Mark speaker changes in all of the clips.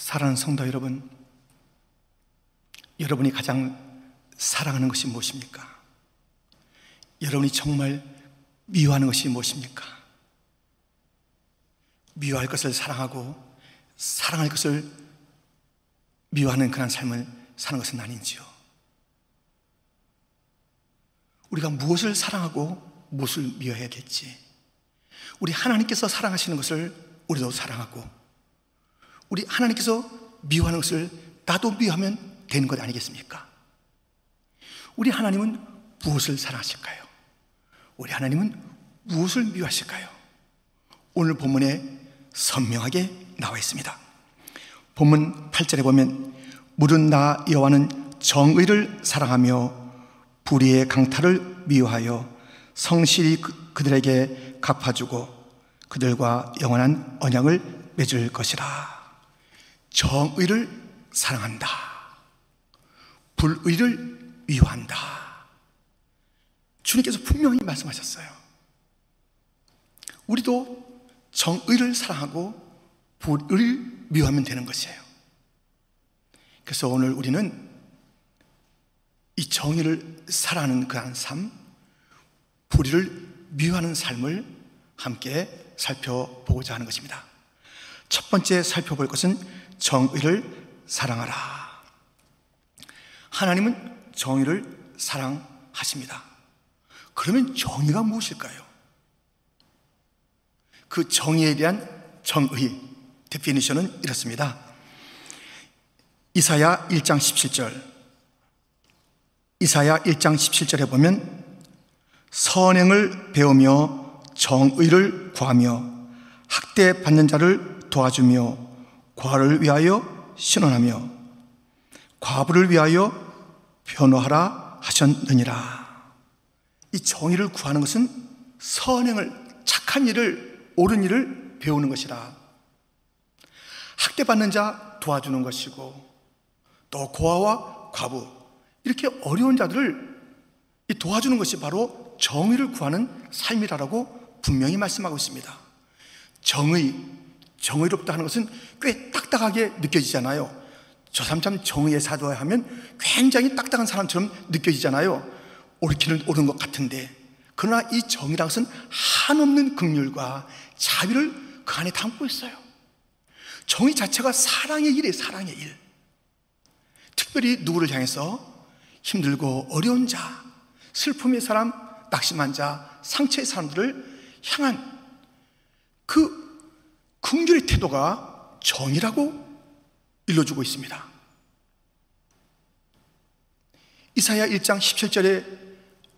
Speaker 1: 사랑하는 성도 여러분, 여러분이 가장 사랑하는 것이 무엇입니까? 여러분이 정말 미워하는 것이 무엇입니까? 미워할 것을 사랑하고 사랑할 것을 미워하는 그런 삶을 사는 것은 아닌지요. 우리가 무엇을 사랑하고 무엇을 미워해야겠지. 우리 하나님께서 사랑하시는 것을 우리도 사랑하고, 우리 하나님께서 미워하는 것을 나도 미워하면 되는 것 아니겠습니까? 우리 하나님은 무엇을 사랑하실까요? 우리 하나님은 무엇을 미워하실까요? 오늘 본문에 선명하게 나와 있습니다. 본문 8절에 보면 물은 나 여호와는 정의를 사랑하며 불의의 강탈을 미워하여 성실히 그, 들에게 갚아주고 그들과 영원한 언약을 맺을 것이라. 정의를 사랑한다. 불의를 미워한다. 주님께서 분명히 말씀하셨어요. 우리도 정의를 사랑하고 불의를 미워하면 되는 것이에요. 그래서 오늘 우리는 이 정의를 사랑하는 그한 삶, 불의를 미워하는 삶을 함께 살펴보고자 하는 것입니다. 첫 번째 살펴볼 것은 정의를 사랑하라. 하나님은 정의를 사랑하십니다. 그러면 정의가 무엇일까요? 그 정의에 대한 정의, 데피니션은 이렇습니다. 이사야 1장 17절. 이사야 1장 17절에 보면 선행을 배우며 정의를 구하며 학대받는 자를 도와주며 과를 위하여 신원하며 과부를 위하여 변호하라 하셨느니라. 이 정의를 구하는 것은 선행을 착한 일을 옳은 일을 배우는 것이라. 학대받는 자 도와주는 것이고 또 고아와 과부 이렇게 어려운 자들을 도와주는 것이 바로 정의를 구하는 삶이라고 분명히 말씀하고 있습니다. 정의, 정의롭다 하는 것은 꽤 딱딱하게 느껴지잖아요. 저 사람 참 정의의 사도야 하면 굉장히 딱딱한 사람처럼 느껴지잖아요. 옳기는 옳은 것 같은데. 그러나 이 정의라는 것은 한없는 긍휼과 자비를 그 안에 담고 있어요. 정의 자체가 사랑의 일이에요, 사랑의 일. 특별히 누구를 향해서 힘들고 어려운 자, 슬픔의 사람, 낙심한 자, 상처의 사람들을 향한 그 긍휼의 태도가 정이라고 일러주고 있습니다. 이사야 1장 17절에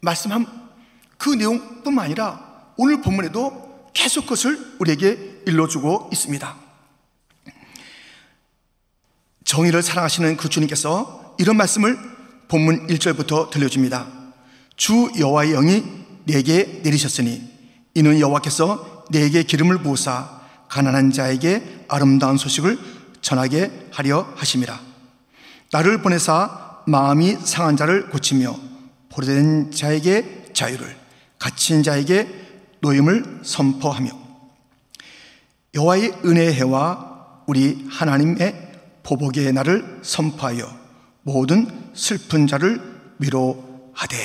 Speaker 1: 말씀한 그 내용뿐만 아니라 오늘 본문에도 계속 그것을 우리에게 일러주고 있습니다. 정의를 사랑하시는 그 주님께서 이런 말씀을 본문 1절부터 들려줍니다. 주 여호와의 영이 내게 내리셨으니 이는 여호와께서 내게 기름을 부으사 가난한 자에게 아름다운 소식을 전하게 하려 하심이라. 나를 보내사 마음이 상한 자를 고치며 포로된 자에게 자유를 갇힌 자에게 노임을 선포하며 여호와의 은혜의 해와 우리 하나님의 보복의 날을 선포하여 모든 슬픈 자를 위로하되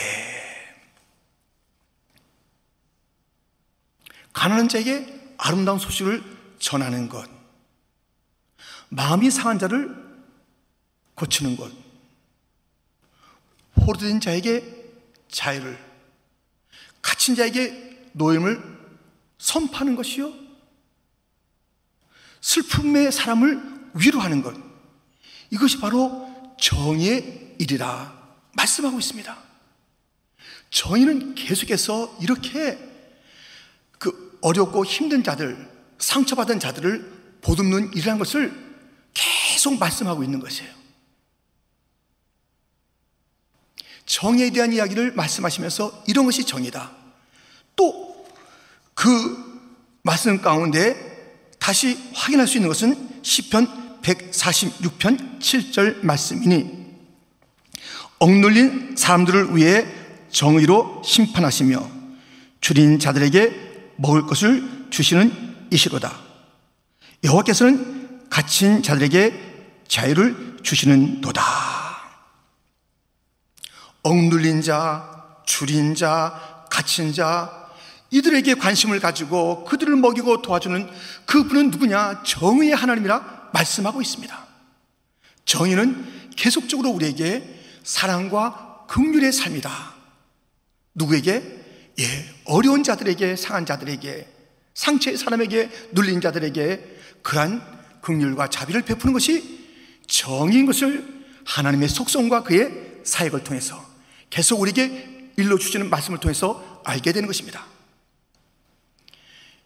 Speaker 1: 가난한 자에게 아름다운 소식을 전하는 것. 마음이 상한 자를 고치는 것. 포로된 자에게 자유를 갇힌 자에게 노임을 선포하는 것이요. 슬픔의 사람을 위로하는 것. 이것이 바로 정의의 일이라 말씀하고 있습니다. 정의는 계속해서 이렇게 그 어렵고 힘든 자들, 상처받은 자들을 보듬는 일이라는 것을 계속 말씀하고 있는 것이에요. 정의에 대한 이야기를 말씀하시면서 이런 것이 정의다. 또 그 말씀 가운데 다시 확인할 수 있는 것은 시편 146편 7절 말씀이니 억눌린 사람들을 위해 정의로 심판하시며 줄인 자들에게 먹을 것을 주시는 이시로다. 여호와께서는 갇힌 자들에게 자유를 주시는 도다. 억눌린 자, 줄인 자, 갇힌 자, 이들에게 관심을 가지고 그들을 먹이고 도와주는 그분은 누구냐? 정의의 하나님이라 말씀하고 있습니다. 정의는 계속적으로 우리에게 사랑과 긍휼의 삶이다. 누구에게? 예, 어려운 자들에게, 상한 자들에게, 상처의 사람에게, 눌린 자들에게 그러한 긍휼과 자비를 베푸는 것이 정의인 것을 하나님의 속성과 그의 사역을 통해서 계속 우리에게 일러주시는 말씀을 통해서 알게 되는 것입니다.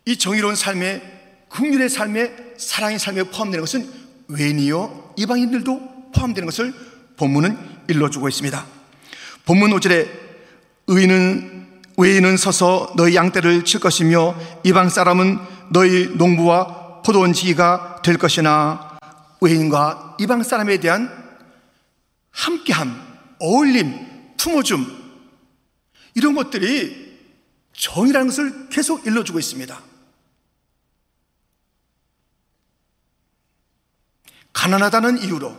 Speaker 1: 이 정의로운 삶에 긍휼의 삶에 사랑의 삶에 포함되는 것은 외인이요 이방인들도 포함되는 것을 본문은 일러주고 있습니다. 본문 5절에 의인은 외인은 서서 너희 양떼를 칠 것이며 이방 사람은 너희 농부와 포도원 지기가 될 것이나 외인과 이방 사람에 대한 함께함, 어울림, 품어줌 이런 것들이 정이라는 것을 계속 일러주고 있습니다. 가난하다는 이유로,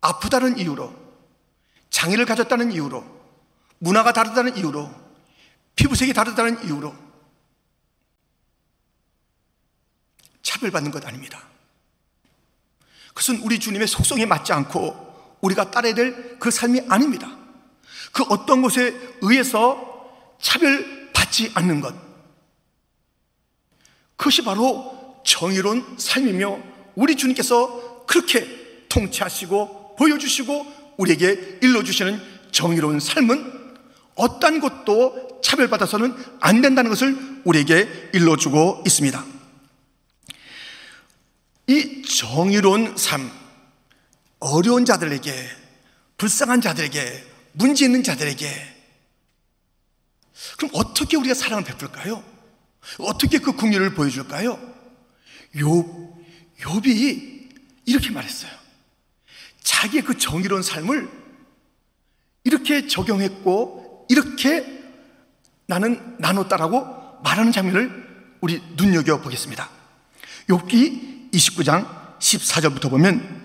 Speaker 1: 아프다는 이유로, 장애를 가졌다는 이유로, 문화가 다르다는 이유로, 피부색이 다르다는 이유로 차별받는 것 아닙니다. 그것은 우리 주님의 속성에 맞지 않고 우리가 따라야 될 그 삶이 아닙니다. 그 어떤 것에 의해서 차별받지 않는 것. 그것이 바로 정의로운 삶이며 우리 주님께서 그렇게 통치하시고 보여주시고 우리에게 일러주시는 정의로운 삶은 어떤 것도 차별받아서는 안 된다는 것을 우리에게 일러주고 있습니다. 이 정의로운 삶, 어려운 자들에게, 불쌍한 자들에게, 문제 있는 자들에게, 그럼 어떻게 우리가 사랑을 베풀까요? 어떻게 그 국리를 보여줄까요? 요 욥이 이렇게 말했어요. 자기의 그 정의로운 삶을 이렇게 적용했고 이렇게 나는 나눴다라고 말하는 장면을 우리 눈여겨 보겠습니다. 욥기 29장 14절부터 보면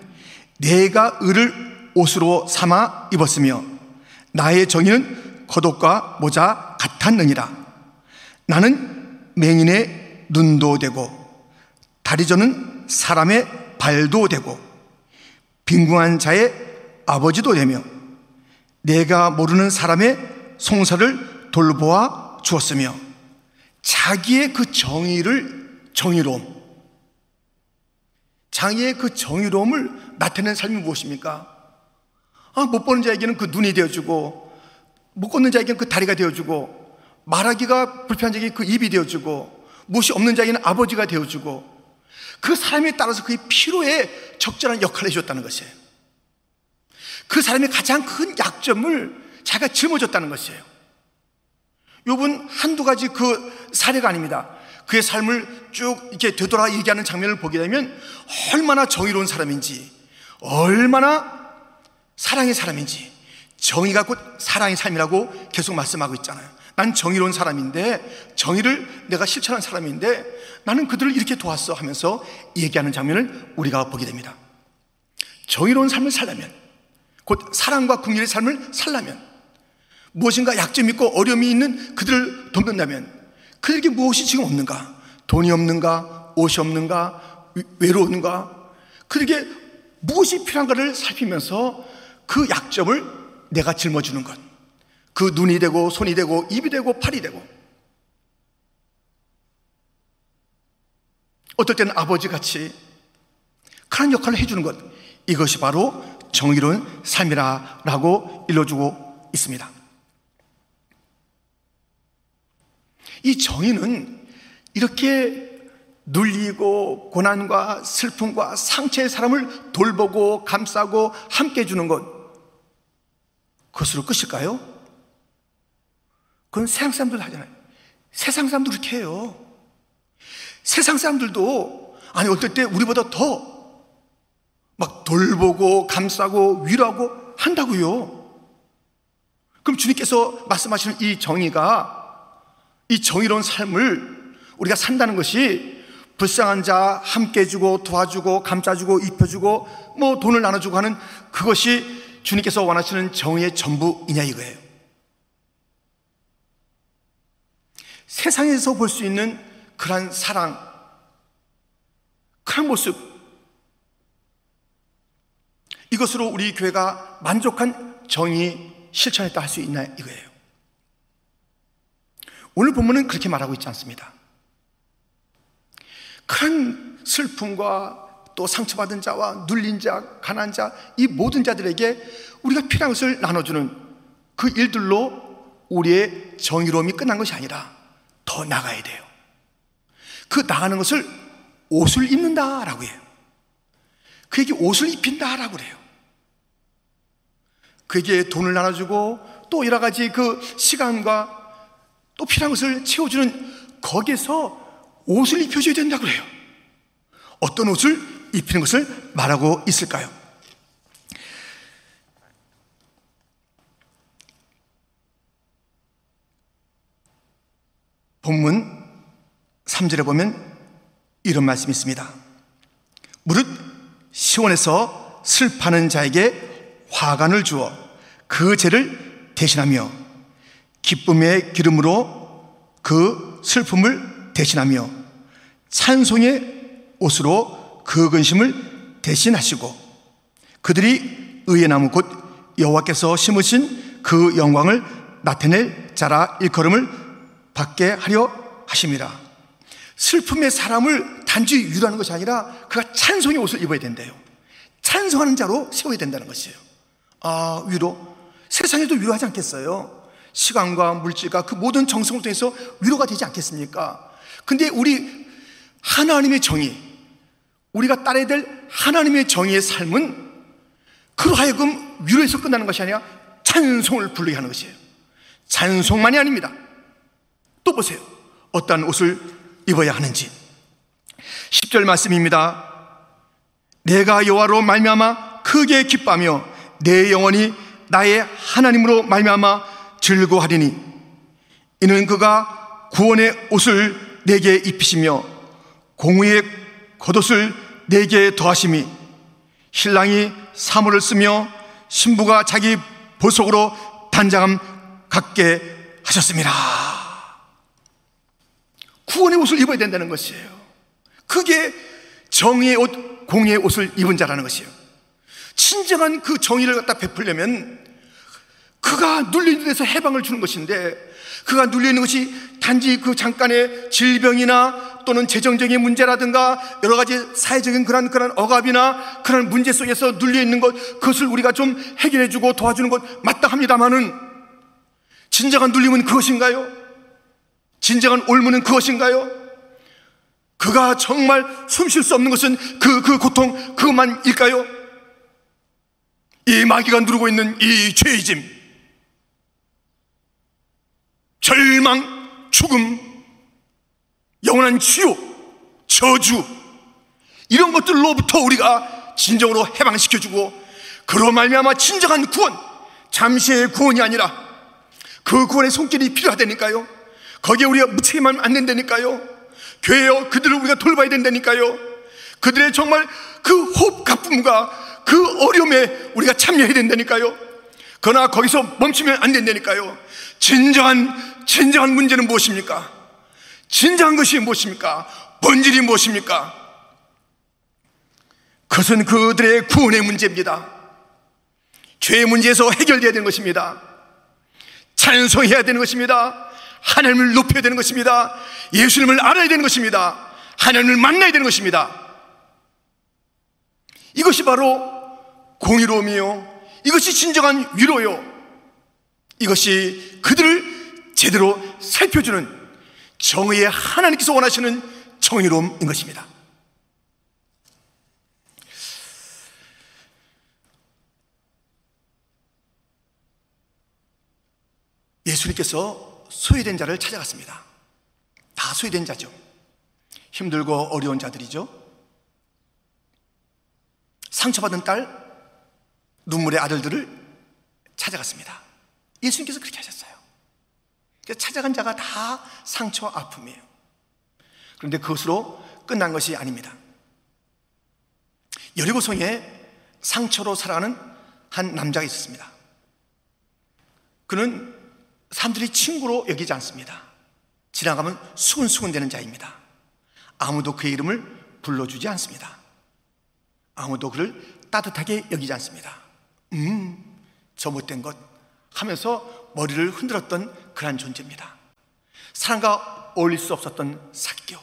Speaker 1: 내가 을을 옷으로 삼아 입었으며 나의 정의는 겉옷과 모자 같았느니라 나는 맹인의 눈도 되고 다리 저는 사람의 발도 되고 빈궁한 자의 아버지도 되며 내가 모르는 사람의 송사를 돌보아 주었으며 자기의 그 정의를 정의로움 자기의 그 정의로움을 나타내는 삶이 무엇입니까? 아, 못 보는 자에게는 그 눈이 되어주고 못 걷는 자에게는 그 다리가 되어주고 말하기가 불편한 자에게 그 입이 되어주고 무엇이 없는 자에게는 아버지가 되어주고 그 사람에 따라서 그의 필요에 적절한 역할을 해줬다는 것이에요. 그 사람의 가장 큰 약점을 자기가 짊어졌다는 것이에요. 요분 한두 가지 그 사례가 아닙니다. 그의 삶을 쭉 이렇게 되돌아 얘기하는 장면을 보게 되면 얼마나 정의로운 사람인지, 얼마나 사랑의 사람인지, 정의가 곧 사랑의 삶이라고 계속 말씀하고 있잖아요. 난 정의로운 사람인데 정의를 내가 실천한 사람인데 나는 그들을 이렇게 도왔어 하면서 얘기하는 장면을 우리가 보게 됩니다. 정의로운 삶을 살려면 곧 사랑과 국민의 삶을 살려면 무엇인가 약점 있고 어려움이 있는 그들을 돕는다면 그들에게 무엇이 지금 없는가? 돈이 없는가? 옷이 없는가? 외로운가? 그들에게 무엇이 필요한가를 살피면서 그 약점을 내가 짊어주는 것. 그 눈이 되고 손이 되고 입이 되고 팔이 되고 어떨 때는 아버지 같이 그런 역할을 해주는 것 이것이 바로 정의로운 삶이라라고 일러주고 있습니다. 이 정의는 이렇게 눌리고 고난과 슬픔과 상처의 사람을 돌보고 감싸고 함께 해주는 것 그것으로 끝일까요? 그건 세상 사람들 하잖아요. 세상 사람도 그렇게 해요. 세상 사람들도 아니 어떨 때 우리보다 더 막 돌보고 감싸고 위로하고 한다고요. 그럼 주님께서 말씀하시는 이 정의가 이 정의로운 삶을 우리가 산다는 것이 불쌍한 자 함께 해주고 도와주고 감싸주고 입혀주고 뭐 돈을 나눠주고 하는 그것이 주님께서 원하시는 정의의 전부이냐 이거예요. 세상에서 볼 수 있는 그러한 사랑, 그런 모습, 이것으로 우리 교회가 만족한 정의 실천했다 할 수 있나 이거예요. 오늘 본문은 그렇게 말하고 있지 않습니다. 큰 슬픔과 또 상처받은 자와 눌린 자, 가난 자, 이 모든 자들에게 우리가 필요한 것을 나눠주는 그 일들로 우리의 정의로움이 끝난 것이 아니라 더 나가야 돼요. 그 나가는 것을 옷을 입는다라고 해요. 그에게 옷을 입힌다라고 그래요. 그에게 돈을 나눠주고 또 여러 가지 그 시간과 또 필요한 것을 채워주는 거기에서 옷을 입혀줘야 된다고 그래요. 어떤 옷을 입히는 것을 말하고 있을까요? 본문 3절에 보면 이런 말씀이 있습니다. 무릇 시원에서 슬파는 자에게 화관을 주어 그 죄를 대신하며 기쁨의 기름으로 그 슬픔을 대신하며 찬송의 옷으로 그 근심을 대신하시고 그들이 의의 나무 곧 여호와께서 심으신 그 영광을 나타낼 자라 일컬음을 받게 하려 하심이라. 슬픔의 사람을 단지 위로하는 것이 아니라 그가 찬송의 옷을 입어야 된대요. 찬송하는 자로 세워야 된다는 것이에요. 아, 위로. 세상에도 위로하지 않겠어요? 시간과 물질과 그 모든 정성을 통해서 위로가 되지 않겠습니까? 근데 우리 하나님의 정의, 우리가 따라야 될 하나님의 정의의 삶은 그로 하여금 위로에서 끝나는 것이 아니라 찬송을 부르게 하는 것이에요. 찬송만이 아닙니다. 또 보세요. 어떠한 옷을 입어야 하는지. 10절 말씀입니다. 내가 여호와로 말미암아 크게 기뻐하며 내 영혼이 나의 하나님으로 말미암아 즐거하리니 이는 그가 구원의 옷을 내게 입히시며 공의의 겉옷을 내게 더하심이 신랑이 사물을 쓰며 신부가 자기 보석으로 단장함 갖게 하셨습니다. 구원의 옷을 입어야 된다는 것이에요. 그게 정의의 옷, 공의의 옷을 입은 자라는 것이에요. 진정한 그 정의를 갖다 베풀려면 그가 눌리는 데서 해방을 주는 것인데 그가 눌리는 것이 단지 그 잠깐의 질병이나 또는 재정적인 문제라든가 여러 가지 사회적인 그런 그런 억압이나 그런 문제 속에서 눌려 있는 것 그것을 우리가 좀 해결해 주고 도와주는 것 마땅합니다만은 진정한 눌림은 그것인가요? 진정한 올무는 그것인가요? 그가 정말 숨 쉴 수 없는 것은 그, 그 고통, 그것만일까요? 이 마귀가 누르고 있는 이 죄짐, 절망, 죽음, 영원한 지옥, 저주, 이런 것들로부터 우리가 진정으로 해방시켜 주고, 그로 말미암아 진정한 구원, 잠시의 구원이 아니라 그 구원의 손길이 필요하다니까요. 거기에 우리가 무책임하면 안 된다니까요. 교회요, 그들을 우리가 돌봐야 된다니까요. 그들의 정말 그 호흡 가쁨과 그 어려움에 우리가 참여해야 된다니까요. 그러나 거기서 멈추면 안 된다니까요. 진정한, 진정한 문제는 무엇입니까? 진정한 것이 무엇입니까? 본질이 무엇입니까? 그것은 그들의 구원의 문제입니다. 죄의 문제에서 해결되어야 되는 것입니다. 찬송해야 되는 것입니다. 하나님을 높여야 되는 것입니다. 예수님을 알아야 되는 것입니다. 하나님을 만나야 되는 것입니다. 이것이 바로 공의로움이요. 이것이 진정한 위로요. 이것이 그들을 제대로 살펴주는 정의의 하나님께서 원하시는 정의로움인 것입니다. 예수님께서 소외된 자를 찾아갔습니다. 다 소외된 자죠. 힘들고 어려운 자들이죠. 상처받은 딸, 눈물의 아들들을 찾아갔습니다. 예수님께서 그렇게 하셨어요. 찾아간 자가 다 상처와 아픔이에요. 그런데 그것으로 끝난 것이 아닙니다. 여리고성에 상처로 살아가는 한 남자가 있었습니다. 그는 사람들이 친구로 여기지 않습니다. 지나가면 수근수근 되는 자입니다. 아무도 그의 이름을 불러주지 않습니다. 아무도 그를 따뜻하게 여기지 않습니다. 음, 저 못된 것 하면서 머리를 흔들었던 그러한 존재입니다. 사람과 어울릴 수 없었던 사교.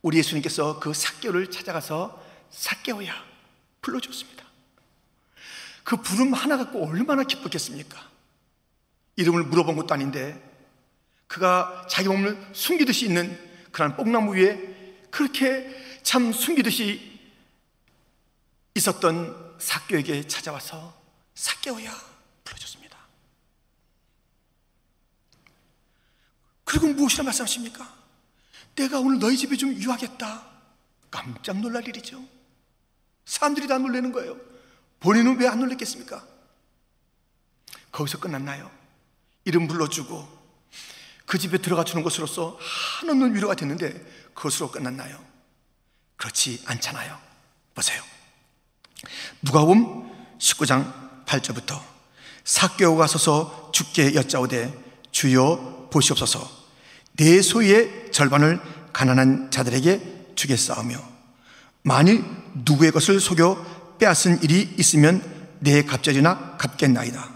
Speaker 1: 우리 예수님께서 그 사교를 찾아가서 사교야 불러줬습니다. 그 부름 하나 갖고 얼마나 기뻤겠습니까? 이름을 물어본 것도 아닌데 그가 자기 몸을 숨기듯이 있는 그런 뽕나무 위에 그렇게 참 숨기듯이 있었던 사교에게 찾아와서 사교야 불러줬습니다. 그리고 무엇이라 말씀하십니까? 내가 오늘 너희 집에 좀 유하겠다. 깜짝 놀랄 일이죠. 사람들이 다 놀라는 거예요. 본인은 왜 안 놀랬겠습니까? 거기서 끝났나요? 이름 불러주고 그 집에 들어가 주는 것으로서 한없는 위로가 됐는데 그것으로 끝났나요? 그렇지 않잖아요. 보세요. 누가복음 19장 8절부터 사개오가 서서 주께 여짜오되 주여 보시옵소서 내 소유의 절반을 가난한 자들에게 주겠사오며 만일 누구의 것을 속여 빼앗은 일이 있으면 내 갑절이나 갚겠나이다.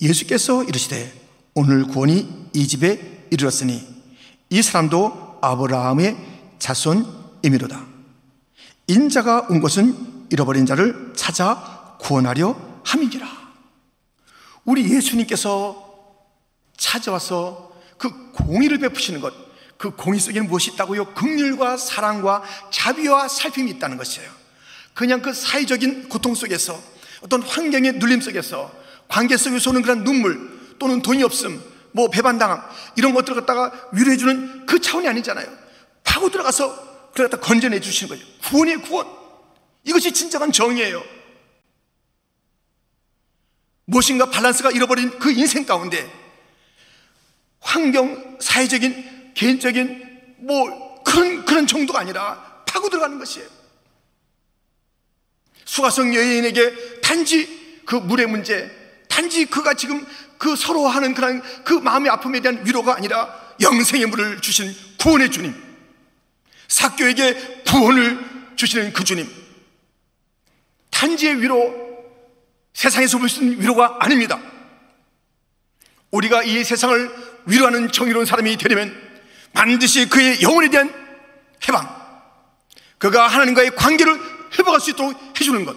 Speaker 1: 예수께서 이르시되 오늘 구원이 이 집에 이르렀으니 이 사람도 아브라함의 자손이미로다. 인자가 온 것은 잃어버린 자를 찾아 구원하려 함이니라. 우리 예수님께서 찾아와서 그 공의를 베푸시는 것, 그 공의 속에는 무엇이 있다고요? 극률과 사랑과 자비와 살핌이 있다는 것이에요. 그냥 그 사회적인 고통 속에서 어떤 환경의 눌림 속에서 관계 속에서 오는 그런 눈물 또는 돈이 없음, 뭐 배반당함 이런 것들을 갖다가 위로해주는 그 차원이 아니잖아요. 파고 들어가서 그걸 갖다 건져내 주시는 거죠. 구원의 구원. 이것이 진정한 정의예요. 무엇인가 밸런스가 잃어버린 그 인생 가운데 환경, 사회적인, 개인적인 뭐 그런 그런 정도가 아니라 파고 들어가는 것이에요. 수가성 여인에게 단지 그 물의 문제, 단지 그가 지금 그 서로하는 그런 그 마음의 아픔에 대한 위로가 아니라 영생의 물을 주신 구원의 주님, 사교에게 구원을 주시는 그 주님, 단지의 위로, 세상에서 볼 수 있는 위로가 아닙니다. 우리가 이 세상을 위로하는 정의로운 사람이 되려면 반드시 그의 영혼에 대한 해방, 그가 하나님과의 관계를 회복할 수 있도록 해주는 것,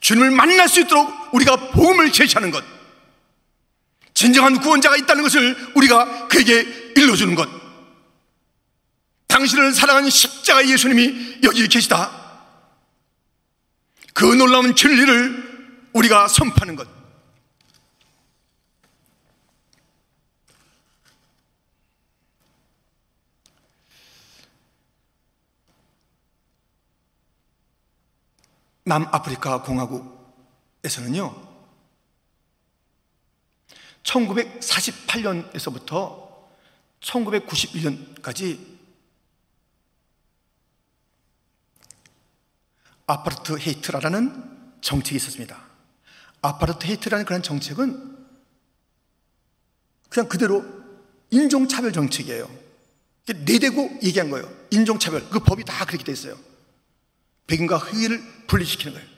Speaker 1: 주님을 만날 수 있도록 우리가 복음을 제시하는 것, 진정한 구원자가 있다는 것을 우리가 그에게 일러주는 것, 당신을 사랑하는 십자가 예수님이 여기 계시다. 그 놀라운 진리를 우리가 선포하는 것. 남아프리카 공화국에서는요, 1948년에서부터 1991년까지 아파르트헤이트라는 정책이 있었습니다. 아파르트헤이트라는 그런 정책은 그냥 그대로 인종차별 정책이에요. 내대고 얘기한 거예요. 인종차별. 그 법이 다 그렇게 돼 있어요. 백인과 흑인을 분리시키는 거예요.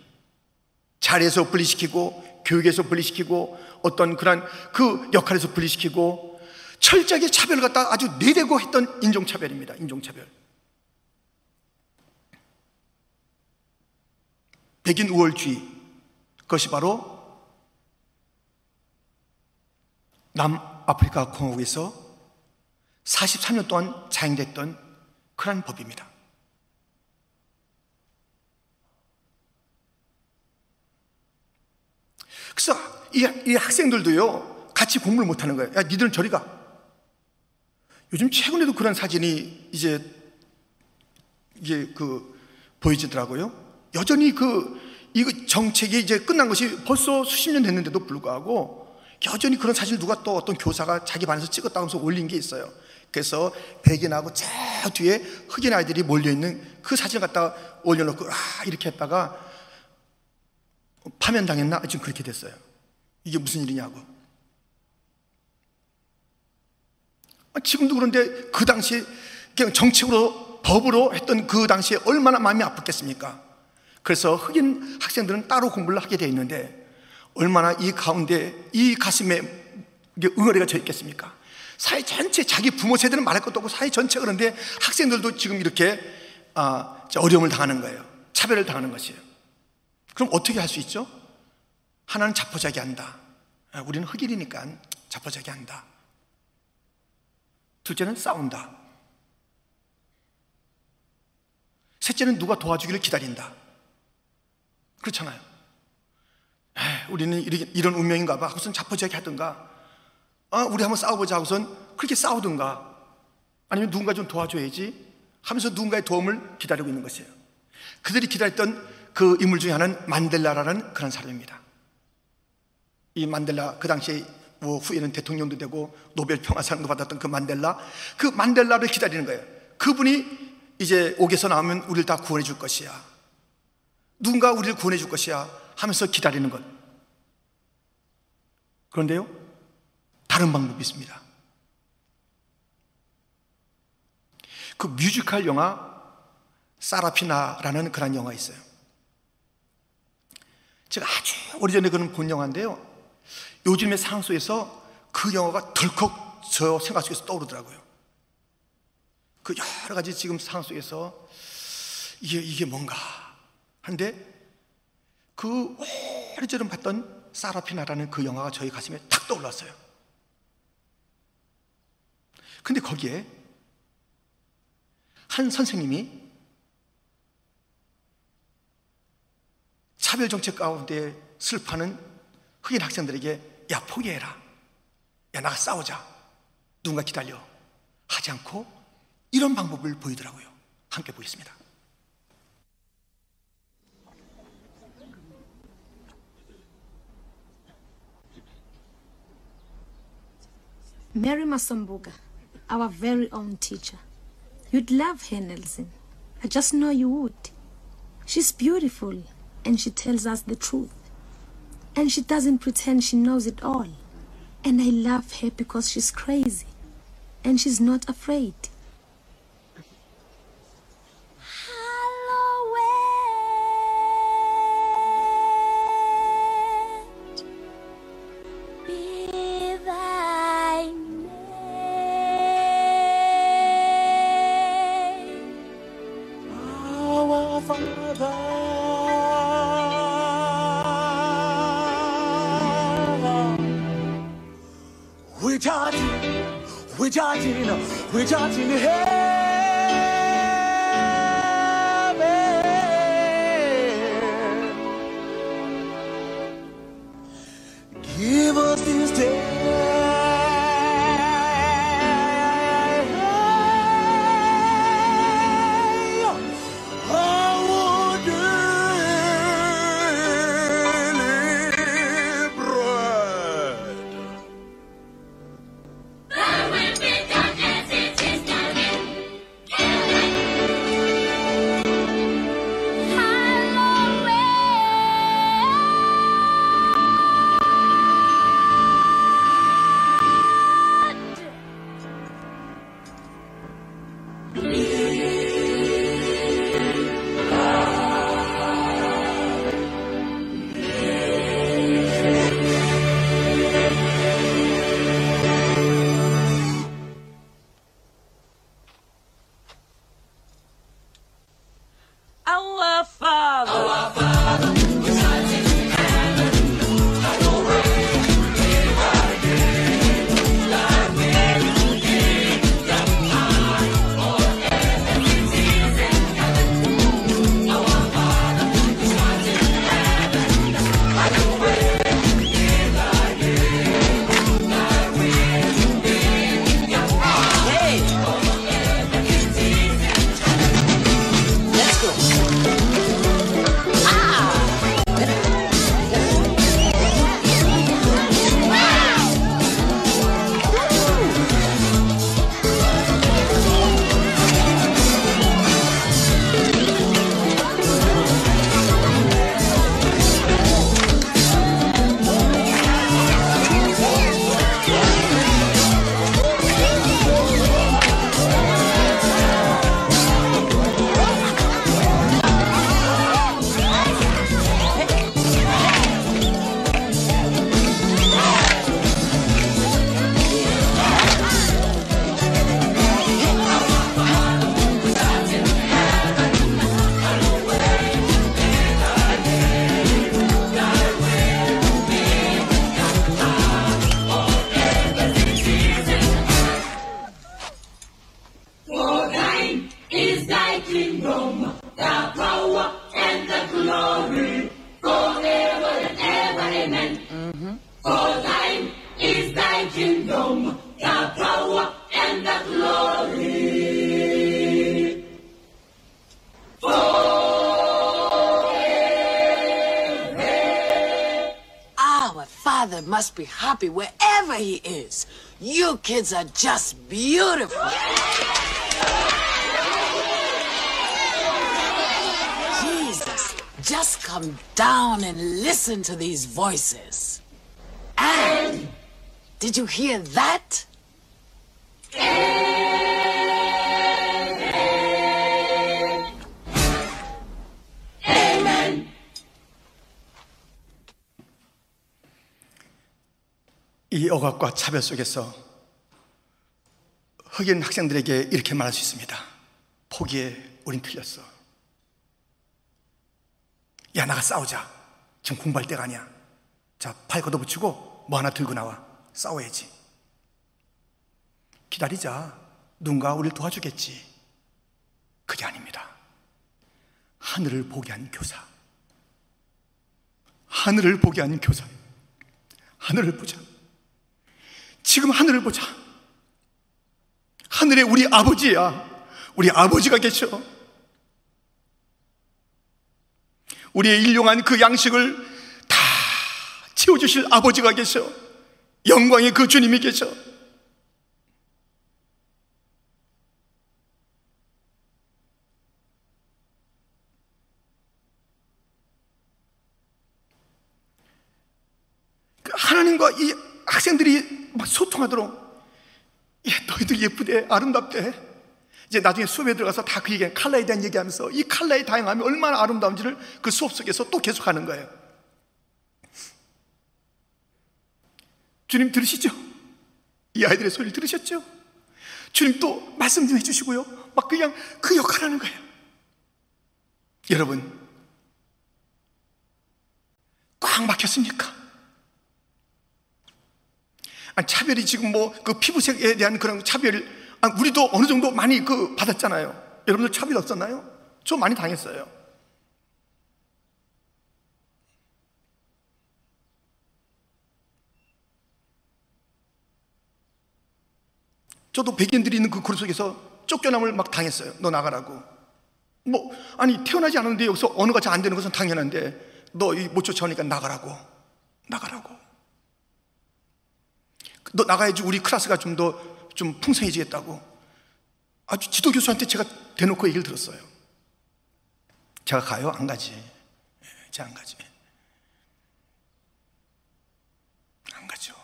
Speaker 1: 자리에서 분리시키고 교육에서 분리시키고 어떤 그런 그 역할에서 분리시키고 철저하게 차별을 갖다 아주 내대고 했던 인종차별입니다. 인종차별. 백인 우월주의. 그것이 바로 남아프리카 공화국에서 43년 동안 자행됐던 그런 법입니다. 그래서 이, 이 학생들도요, 같이 공부를 못 하는 거예요. 야, 니들은 저리 가. 요즘 최근에도 그런 사진이 이제, 이게 그, 보여지더라고요. 여전히 그, 이 정책이 이제 끝난 것이 벌써 수십 년 됐는데도 불구하고 여전히 그런 사진을 누가 또 어떤 교사가 자기 반에서 찍었다고 하면서 올린 게 있어요. 그래서 백인하고 저 뒤에 흑인 아이들이 몰려 있는 그 사진을 갖다가 올려놓고 아 이렇게 했다가 파면당했나? 지금 그렇게 됐어요 이게 무슨 일이냐고 아, 지금도 그런데 그 당시에 그냥 정책으로 법으로 했던 그 당시에 얼마나 마음이 아팠겠습니까? 그래서 흑인 학생들은 따로 공부를 하게 되어 있는데 얼마나 이 가운데 이 가슴에 응어리가 져 있겠습니까? 사회 전체 자기 부모 세대는 말할 것도 없고 사회 전체 그런데 학생들도 지금 이렇게 아, 어려움을 당하는 거예요. 차별을 당하는 것이에요. 그럼 어떻게 할 수 있죠? 하나는 자포자기 한다. 아, 우리는 흑인이니까 자포자기 한다. 둘째는 싸운다. 셋째는 누가 도와주기를 기다린다. 그렇잖아요. 에이, 우리는 이런 운명인가 봐. 하고선 자포자기 하든가. 아, 우리 한번 싸워보자 하고선 그렇게 싸우든가. 아니면 누군가 좀 도와줘야지 하면서 누군가의 도움을 기다리고 있는 것이에요. 그들이 기다렸던 그 인물 중에 하나는 만델라라는 그런 사람입니다. 이 만델라 그 당시에 뭐 후에는 대통령도 되고 노벨 평화상도 받았던 그 만델라 그 만델라를 기다리는 거예요. 그분이 이제 옥에서 나오면 우리를 다 구원해 줄 것이야. 누군가 우리를 구원해 줄 것이야 하면서 기다리는 것. 그런데요, 다른 방법이 있습니다. 그 뮤지컬 영화 사라피나라는 그런 영화 있어요. 제가 아주 오래전에 그는 본 영화인데요. 요즘의 상황 속에서 그 영화가 덜컥 저 생각 속에서 떠오르더라고요. 그 여러 가지 지금 상황 속에서 이게, 이게 뭔가 한데 그 오래전에 봤던 사라피나라는 그 영화가 저희 가슴에 탁 떠올랐어요. 근데 거기에 한 선생님이 차별 정책 가운데 슬퍼하는 흑인 학생들에게 야 포기해라 야 나가 싸우자 누군가 기다려 하지 않고 이런 방법을 보이더라고요 함께 보겠습니다
Speaker 2: Mary Masombuga, our very own teacher. You'd love her, Nelson. I just know you would. She's beautiful, and she tells us the truth. And she doesn't pretend she knows it all. And I love her because she's crazy. And she's not afraid.
Speaker 3: Happy wherever He is. You kids are just beautiful. Jesus, just come down and listen to these voices. And did you hear that?
Speaker 1: 이 억압과 차별 속에서 흑인 학생들에게 이렇게 말할 수 있습니다. 포기해, 우린 틀렸어. 야, 나가 싸우자. 지금 공부할 때가 아니야. 자, 팔 걷어붙이고 뭐 하나 들고 나와. 싸워야지. 기다리자. 누군가 우리를 도와주겠지. 그게 아닙니다. 하늘을 보게 한 교사. 하늘을 보게 한 교사. 하늘을 보자. 지금 하늘을 보자. 하늘에 우리 아버지야. 우리 아버지가 계셔. 우리의 일용한 그 양식을 다 채워주실 아버지가 계셔. 영광의 그 주님이 계셔. 그 하나님과 이 학생들이 막 소통하도록 야, 너희들 예쁘대, 아름답대. 이제 나중에 수업에 들어가서 다 그 얘기, 칼라에 대한 얘기하면서 이 칼라의 다양함이 얼마나 아름다운지를 그 수업 속에서 또 계속 하는 거예요. 주님 들으시죠? 이 아이들의 소리를 들으셨죠? 주님 또 말씀 좀 해주시고요. 막 그냥 그 역할 하는 거예요. 여러분, 꽉 막혔습니까? 아니, 차별이 지금 뭐 그 피부색에 대한 그런 차별, 아, 우리도 어느 정도 많이 그 받았잖아요. 여러분들 차별 없었나요? 저 많이 당했어요. 저도 백인들이 있는 그 그룹 속에서 쫓겨남을 막 당했어요. 너 나가라고. 뭐, 아니, 태어나지 않았는데 여기서 언어가 잘 안 되는 것은 당연한데, 너 못 쫓아오니까 나가라고. 나가라고. 너 나가야지 우리 클래스가 좀더좀 풍성해지겠다고. 아주 지도 교수한테 제가 대놓고 얘기를 들었어요. 제가 가요? 안 가지. 예, 제가 안 가지. 안 가죠.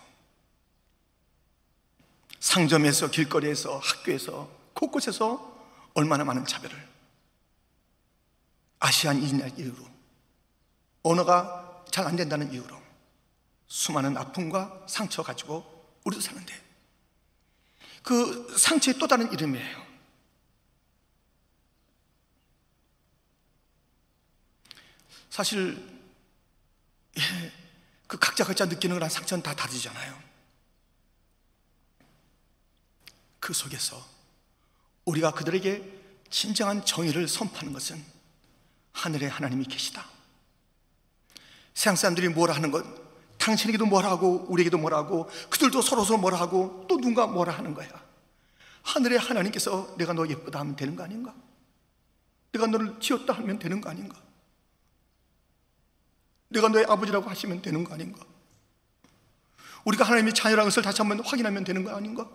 Speaker 1: 상점에서, 길거리에서, 학교에서, 곳곳에서 얼마나 많은 차별을. 아시안인의 이유로. 언어가 잘 안 된다는 이유로. 수많은 아픔과 상처 가지고 우리도 사는데. 그 상처의 또 다른 이름이에요. 사실, 예, 그 각자 각자 느끼는 거랑 상처는 다 다르잖아요. 그 속에서 우리가 그들에게 진정한 정의를 선포하는 것은 하늘에 하나님이 계시다. 세상 사람들이 뭐라 하는 것, 당신에게도 뭐라 하고 우리에게도 뭐라 하고 그들도 서로 서로 뭐라 하고 또 누가 뭐라 하는 거야. 하늘에 하나님께서 내가 너 예쁘다 하면 되는 거 아닌가? 내가 너를 지었다 하면 되는 거 아닌가? 내가 너의 아버지라고 하시면 되는 거 아닌가? 우리가 하나님의 자녀라는 것을 다시 한번 확인하면 되는 거 아닌가?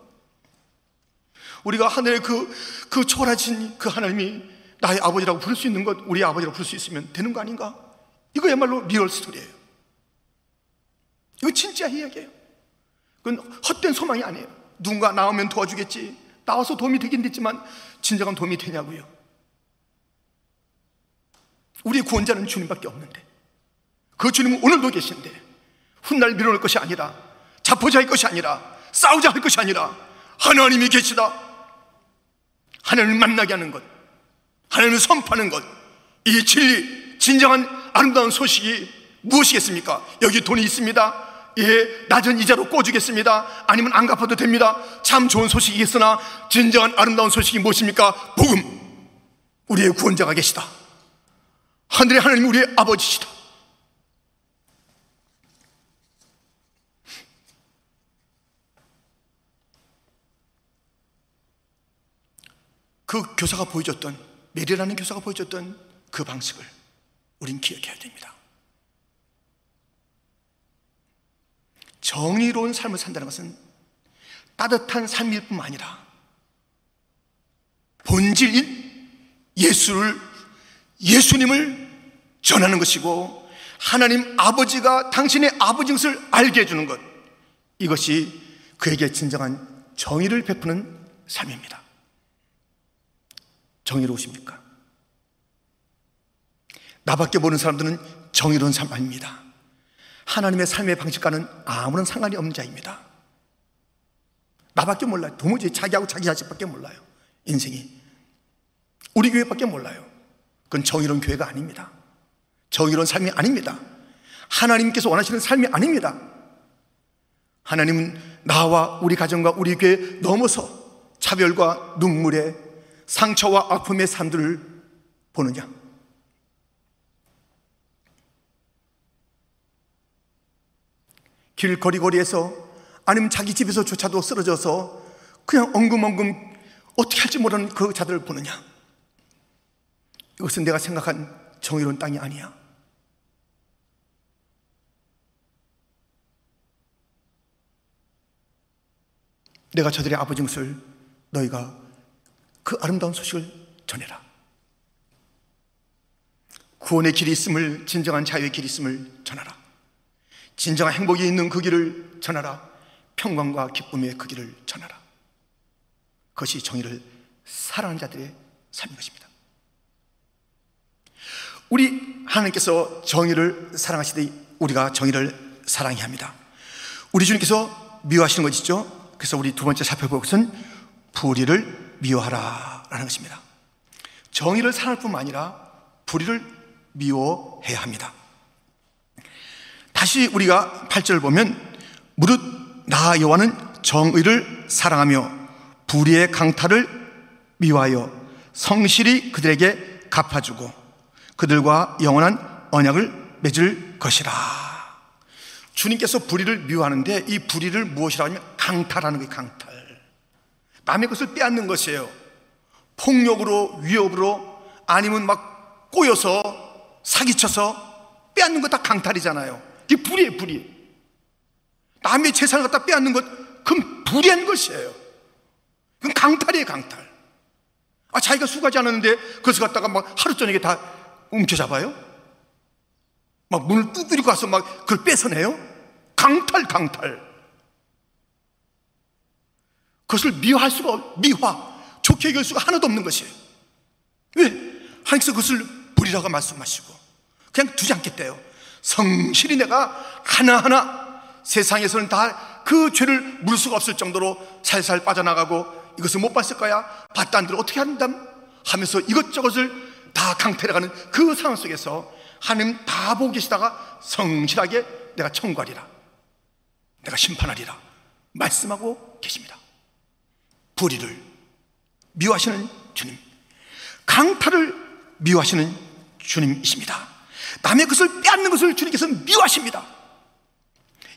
Speaker 1: 우리가 하늘의 그, 그 초라진 그 하나님이 나의 아버지라고 부를 수 있는 것, 우리 아버지라고 부를 수 있으면 되는 거 아닌가? 이거야말로 real story예요. 이거 진짜 이야기예요. 그건 헛된 소망이 아니에요. 누군가 나오면 도와주겠지. 나와서 도움이 되긴 됐지만 진정한 도움이 되냐고요. 우리 구원자는 주님밖에 없는데 그 주님은 오늘도 계신데 훗날 밀어낼 것이 아니라 자포자 할 것이 아니라 싸우자 할 것이 아니라 하나님이 계시다. 하나님을 만나게 하는 것, 하나님을 선포하는 것, 이 진리, 진정한 아름다운 소식이 무엇이겠습니까? 여기 돈이 있습니다. 예, 낮은 이자로 꼬주겠습니다. 아니면 안 갚아도 됩니다. 참 좋은 소식이 있으나 진정한 아름다운 소식이 무엇입니까? 복음. 우리의 구원자가 계시다. 하늘의 하나님 우리의 아버지시다. 그 교사가 보여줬던 메리라는 교사가 보여줬던 그 방식을 우린 기억해야 됩니다. 정의로운 삶을 산다는 것은 따뜻한 삶일 뿐만 아니라 본질인 예수를 예수님을 전하는 것이고 하나님 아버지가 당신의 아버지 것을 알게 해주는 것 이것이 그에게 진정한 정의를 베푸는 삶입니다. 정의로우십니까? 나밖에 모르는 사람들은 정의로운 삶 아닙니다. 하나님의 삶의 방식과는 아무런 상관이 없는 자입니다. 나밖에 몰라요. 도무지 자기하고 자기 자식밖에 몰라요. 인생이. 우리 교회밖에 몰라요. 그건 정의로운 교회가 아닙니다. 정의로운 삶이 아닙니다. 하나님께서 원하시는 삶이 아닙니다. 하나님은 나와 우리 가정과 우리 교회 넘어서 차별과 눈물의 상처와 아픔의 삶들을 보느냐? 길거리거리에서 아니면 자기 집에서조차도 쓰러져서 그냥 엉금엉금 어떻게 할지 모르는 그 자들을 보느냐? 이것은 내가 생각한 정의로운 땅이 아니야. 내가 저들의 아버지 것을 너희가 그 아름다운 소식을 전해라. 구원의 길이 있음을, 진정한 자유의 길이 있음을 전하라. 진정한 행복이 있는 그 길을 전하라. 평강과 기쁨의 그 길을 전하라. 그것이 정의를 사랑하는 자들의 삶인 것입니다. 우리 하나님께서 정의를 사랑하시듯 우리가 정의를 사랑해야 합니다. 우리 주님께서 미워하시는 것이죠. 그래서 우리 두 번째 살펴볼 것은 불의를 미워하라 라는 것입니다. 정의를 사랑할 뿐만 아니라 불의를 미워해야 합니다. 다시 우리가 8절을 보면 무릇 나 여호와는 정의를 사랑하며 불의의 강탈을 미워하여 성실히 그들에게 갚아주고 그들과 영원한 언약을 맺을 것이라. 주님께서 불의를 미워하는데 이 불의를 무엇이라고 하면 강탈하는 거예요, 강탈. 남의 것을 빼앗는 것이에요. 폭력으로, 위협으로, 아니면 막 꼬여서, 사기쳐서 빼앗는 것다 강탈이잖아요. 이게 불의예요, 불의. 남의 재산을 갖다 빼앗는 것, 그건 불의한 것이에요. 그건 강탈이에요, 강탈. 아, 자기가 수고하지 않았는데 그것을 갖다가 막 하루 저녁에 다 움켜잡아요? 막 문을 두드리고 가서 막 그걸 뺏어내요? 강탈, 강탈. 그것을 미화할 수가, 없, 미화. 좋게 여길 수가 하나도 없는 것이에요. 왜? 하나님께서 그것을 버리라고 말씀하시고, 그냥 두지 않겠대요. 성실히 내가 하나하나 세상에서는 다 그 죄를 물 수가 없을 정도로 살살 빠져나가고 이것을 못 봤을 거야? 봤다는 대로 어떻게 한담? 하면서 이것저것을 다 강탈해가는 그 상황 속에서 하나님 다 보고 계시다가 성실하게 내가 청구하리라. 내가 심판하리라. 말씀하고 계십니다. 불의를 미워하시는 주님. 강탈을 미워하시는 주님이십니다. 남의 것을 빼앗는 것을 주님께서 미워하십니다.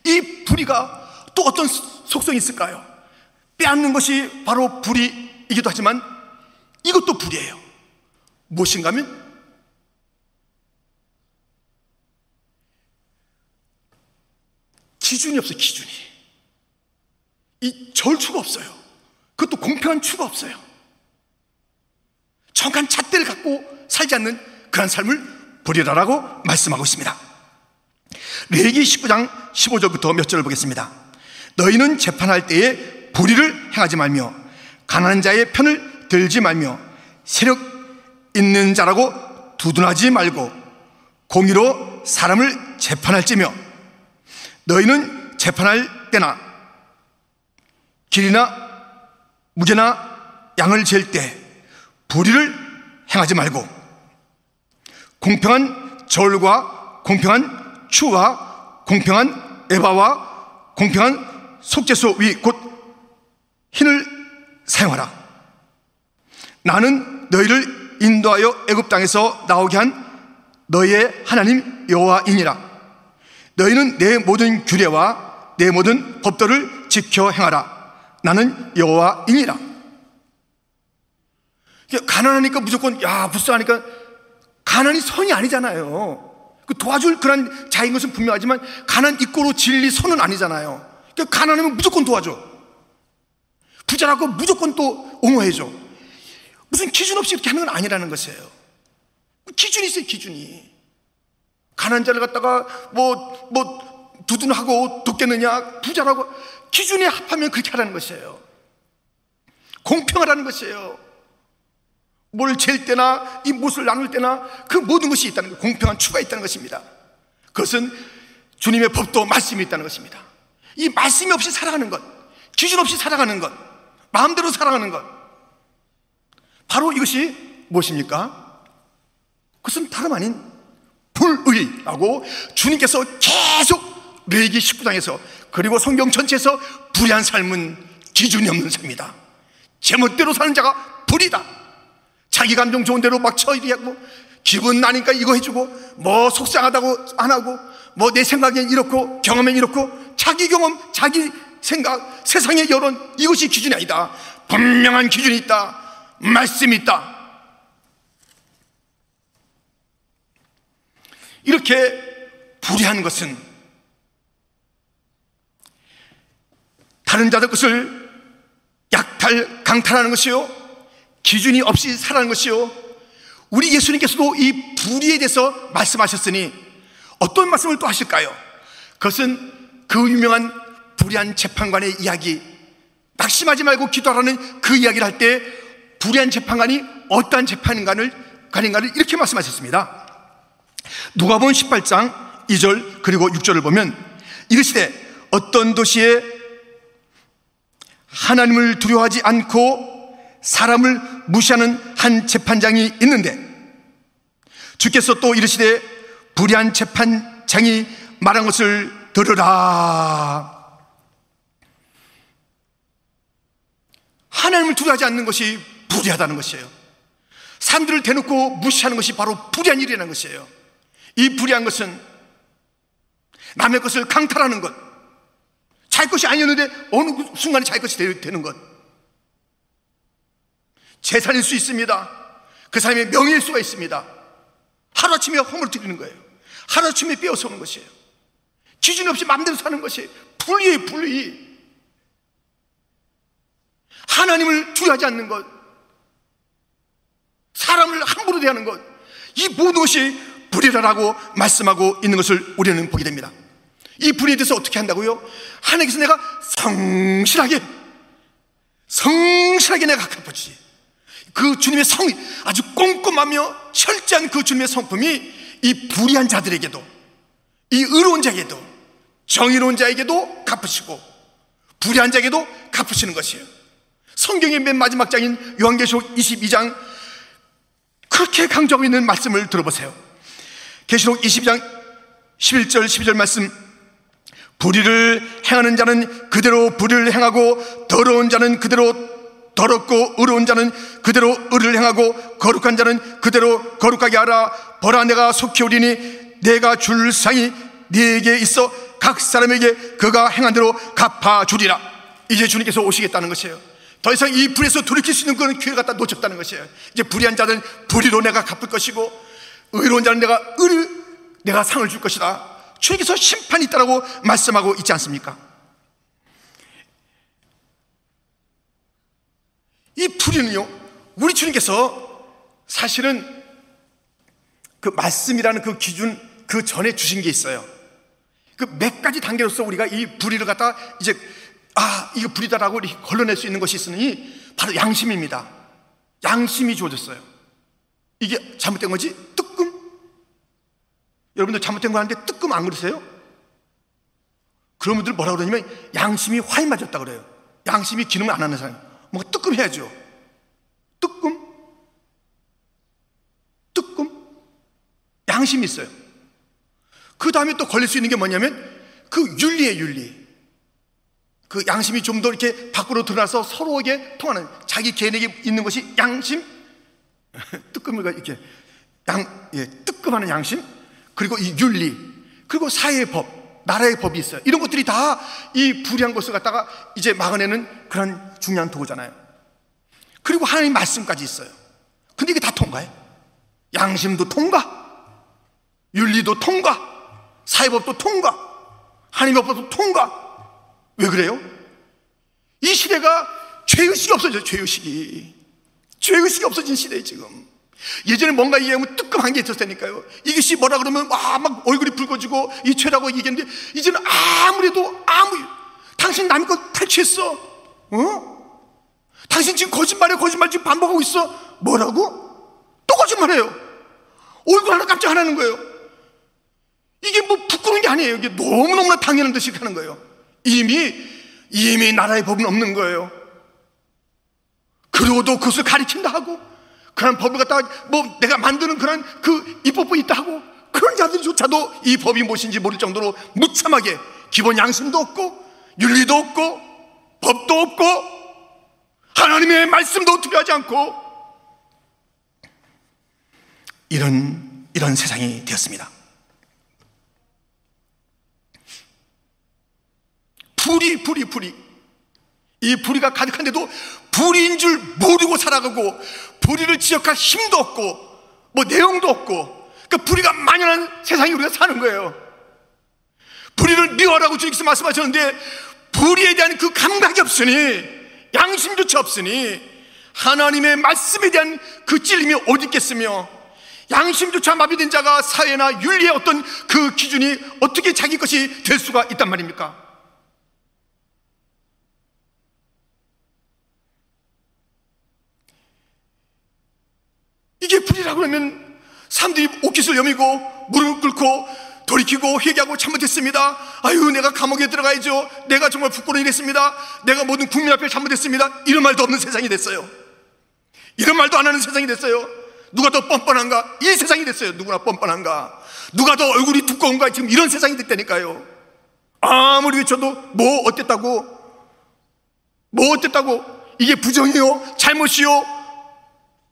Speaker 1: 이 불의가 또 어떤 속성이 있을까요? 빼앗는 것이 바로 불의이기도 하지만 이것도 불이에요. 무엇인가 하면 기준이 없어요, 기준이. 이 절추가 없어요. 그것도 공평한 추가 없어요. 정확한 잣대를 갖고 살지 않는 그런 삶을 부리라라고 말씀하고 있습니다. 레기 19장 15절부터 몇 절을 보겠습니다. 너희는 재판할 때에 불의를 행하지 말며 가난한 자의 편을 들지 말며 세력 있는 자라고 두둔하지 말고 공의로 사람을 재판할지며 너희는 재판할 때나 길이나 무게나 양을 잴 때 불의를 행하지 말고 공평한 절과 공평한 추와 공평한 에바와 공평한 속죄소 위 곧 흰을 사용하라. 나는 너희를 인도하여 애굽 땅에서 나오게 한 너희의 하나님 여호와이니라. 너희는 내 모든 규례와 내 모든 법도를 지켜 행하라. 나는 여호와이니라. 가난하니까 무조건 야 불쌍하니까 가난이 선이 아니잖아요. 그 도와줄 그런 자인 것은 분명하지만 가난 있고로 진리 선은 아니잖아요. 그러니까 가난하면 무조건 도와줘. 부자라고 무조건 또 옹호해줘. 무슨 기준 없이 이렇게 하는 건 아니라는 것이에요. 기준이 있어요, 기준이. 가난 자를 갖다가 뭐, 뭐, 두둔하고 돕겠느냐, 부자라고 기준에 합하면 그렇게 하라는 것이에요. 공평하라는 것이에요. 뭘 잴 때나 이 못을 나눌 때나 그 모든 것이 있다는 것, 공평한 추가 있다는 것입니다. 그것은 주님의 법도 말씀이 있다는 것입니다. 이 말씀이 없이 살아가는 것, 기준 없이 살아가는 것, 마음대로 살아가는 것. 바로 이것이 무엇입니까? 그것은 다름 아닌 불의라고 주님께서 계속 레기 19장에서 그리고 성경 전체에서 불의한 삶은 기준이 없는 삶이다. 제멋대로 사는 자가 불이다. 자기 감정 좋은 대로 막 처리하고 기분 나니까 이거 해주고 뭐 속상하다고 안 하고 뭐 내 생각엔 이렇고 경험엔 이렇고 자기 경험 자기 생각 세상의 여론 이것이 기준이 아니다. 분명한 기준이 있다. 말씀이 있다. 이렇게 불의한 것은 다른 자들 것을 약탈 강탈하는 것이요 기준이 없이 살아가는 것이요. 우리 예수님께서도 이 불의에 대해서 말씀하셨으니 어떤 말씀을 또 하실까요? 그것은 그 유명한 불의한 재판관의 이야기, 낙심하지 말고 기도하라는 그 이야기를 할 때 불의한 재판관이 어떠한 재판관을 관인가를 이렇게 말씀하셨습니다. 누가복음 18장 2절 그리고 6절을 보면 이르시되 어떤 도시에 하나님을 두려워하지 않고 사람을 무시하는 한 재판장이 있는데 주께서 또 이르시되 불의한 재판장이 말한 것을 들으라. 하나님을 두려워하지 않는 것이 불의하다는 것이에요. 사람들을 대놓고 무시하는 것이 바로 불의한 일이라는 것이에요. 이 불의한 것은 남의 것을 강탈하는 것, 자기 것이 아니었는데 어느 순간에 자기 것이 되는 것. 재산일 수 있습니다. 그 사람의 명예일 수가 있습니다. 하루아침에 허물뜨리는 거예요. 하루아침에 빼어서는 것이에요. 기준 없이 마음대로 사는 것이 불의의 불의. 하나님을 두려하지 않는 것. 사람을 함부로 대하는 것. 이 모든 것이 불의라고 말씀하고 있는 것을 우리는 보게 됩니다. 이 불의에 대해서 어떻게 한다고요? 하나님께서 내가 성실하게, 성실하게 내가 갚아주지. 그 주님의 성이 아주 꼼꼼하며 철저한 그 주님의 성품이 이 불의한 자들에게도 이 의로운 자에게도 정의로운 자에게도 갚으시고 불의한 자에게도 갚으시는 것이에요. 성경의 맨 마지막 장인 요한계시록 22장 그렇게 강조하고 있는 말씀을 들어보세요. 계시록 22장 11절 12절 말씀 불의를 행하는 자는 그대로 불의를 행하고 더러운 자는 그대로 더럽고 의로운 자는 그대로 의를 행하고 거룩한 자는 그대로 거룩하게 하라. 보라 내가 속히 오리니 내가 줄 상이 네게 있어 각 사람에게 그가 행한 대로 갚아주리라. 이제 주님께서 오시겠다는 것이에요. 더 이상 이 불에서 돌이킬 수 있는 그런 기회를 갖다 놓쳤다는 것이에요. 이제 불의한 자는 불의로 내가 갚을 것이고 의로운 자는 내가 의를 내가 상을 줄 것이다. 주님께서 심판이 있다고 말씀하고 있지 않습니까? 이 불의는요, 우리 주님께서 사실은 그 말씀이라는 그 기준 그 전에 주신 게 있어요. 그 몇 가지 단계로서 우리가 이 불의를 갖다 이제 아, 이거 불이다라고 걸러낼 수 있는 것이 있으니 바로 양심입니다. 양심이 주어졌어요. 이게 잘못된 거지? 뜨끔? 여러분들 잘못된 거 하는데 뜨끔 안 그러세요? 그런 분들 뭐라 그러냐면 양심이 화인 맞았다 그래요. 양심이 기능을 안 하는 사람. 뭔가 뜨끔 해야죠. 뜨끔? 뜨끔? 양심이 있어요. 그 다음에 또 걸릴 수 있는 게 뭐냐면 그 윤리의 윤리. 그 양심이 좀 더 이렇게 밖으로 드러나서 서로에게 통하는 자기 개인에게 있는 것이 양심, 뜨끔을 이렇게 양, 예, 뜨끔하는 양심, 그리고 이 윤리, 그리고 사회의 법, 나라의 법이 있어요. 이런 것들이 다 이 불의한 것을 갖다가 이제 막아내는 그런 중요한 도구잖아요. 그리고 하나님 말씀까지 있어요. 근데 이게 다 통과해. 양심도 통과, 윤리도 통과, 사회법도 통과, 하나님법도 통과. 왜 그래요? 이 시대가 죄의식이 없어져요, 죄의식이. 죄의식이 없어진 시대에 지금. 예전에 뭔가 이해하면 뜨끔한 게 있었다니까요. 이것이 뭐라 그러면 와, 막 얼굴이 붉어지고 이 죄라고 얘기했는데 이제는 아무래도 아무 당신 남의 것 탈취했어. 어? 당신 지금 거짓말에 거짓말 지금 반복하고 있어. 뭐라고? 또 거짓말해요. 얼굴 하나 깜짝 안 하는 거예요. 이게 뭐 부끄러운 게 아니에요. 이게 너무너무나 당연한 듯이 하는 거예요. 이미, 이미 나라의 법은 없는 거예요. 그러고도 그것을 가리킨다 하고, 그런 법을 갖다가 뭐 내가 만드는 그런 그 입법부 있다 하고, 그런 자들조차도 이 법이 무엇인지 모를 정도로 무참하게 기본 양심도 없고, 윤리도 없고, 법도 없고, 하나님의 말씀도 투표하지 않고, 이런, 이런 세상이 되었습니다. 불이, 불이, 불이. 이 불이가 가득한데도 불인 줄 모르고 살아가고, 불이를 지적할 힘도 없고, 뭐 내용도 없고, 그 불이가 만연한 세상에 우리가 사는 거예요. 불의를 미워하라고 주님께서 말씀하셨는데, 불의에 대한 그 감각이 없으니, 양심조차 없으니, 하나님의 말씀에 대한 그 찔림이 어디 있겠으며, 양심조차 마비된 자가 사회나 윤리의 어떤 그 기준이 어떻게 자기 것이 될 수가 있단 말입니까? 이게 불이라고 하면 사람들이 옷깃을 여미고 무릎을 꿇고 돌이키고 회개하고 잘못했습니다. 아유, 내가 감옥에 들어가야죠. 내가 정말 부끄러운 일 했습니다. 내가 모든 국민 앞에 잘못했습니다. 이런 말도 없는 세상이 됐어요. 이런 말도 안 하는 세상이 됐어요. 누가 더 뻔뻔한가? 이 세상이 됐어요. 누구나 뻔뻔한가? 누가 더 얼굴이 두꺼운가? 지금 이런 세상이 됐다니까요. 아무리 외쳐도 뭐 어땠다고? 뭐 어땠다고? 이게 부정이요? 잘못이요?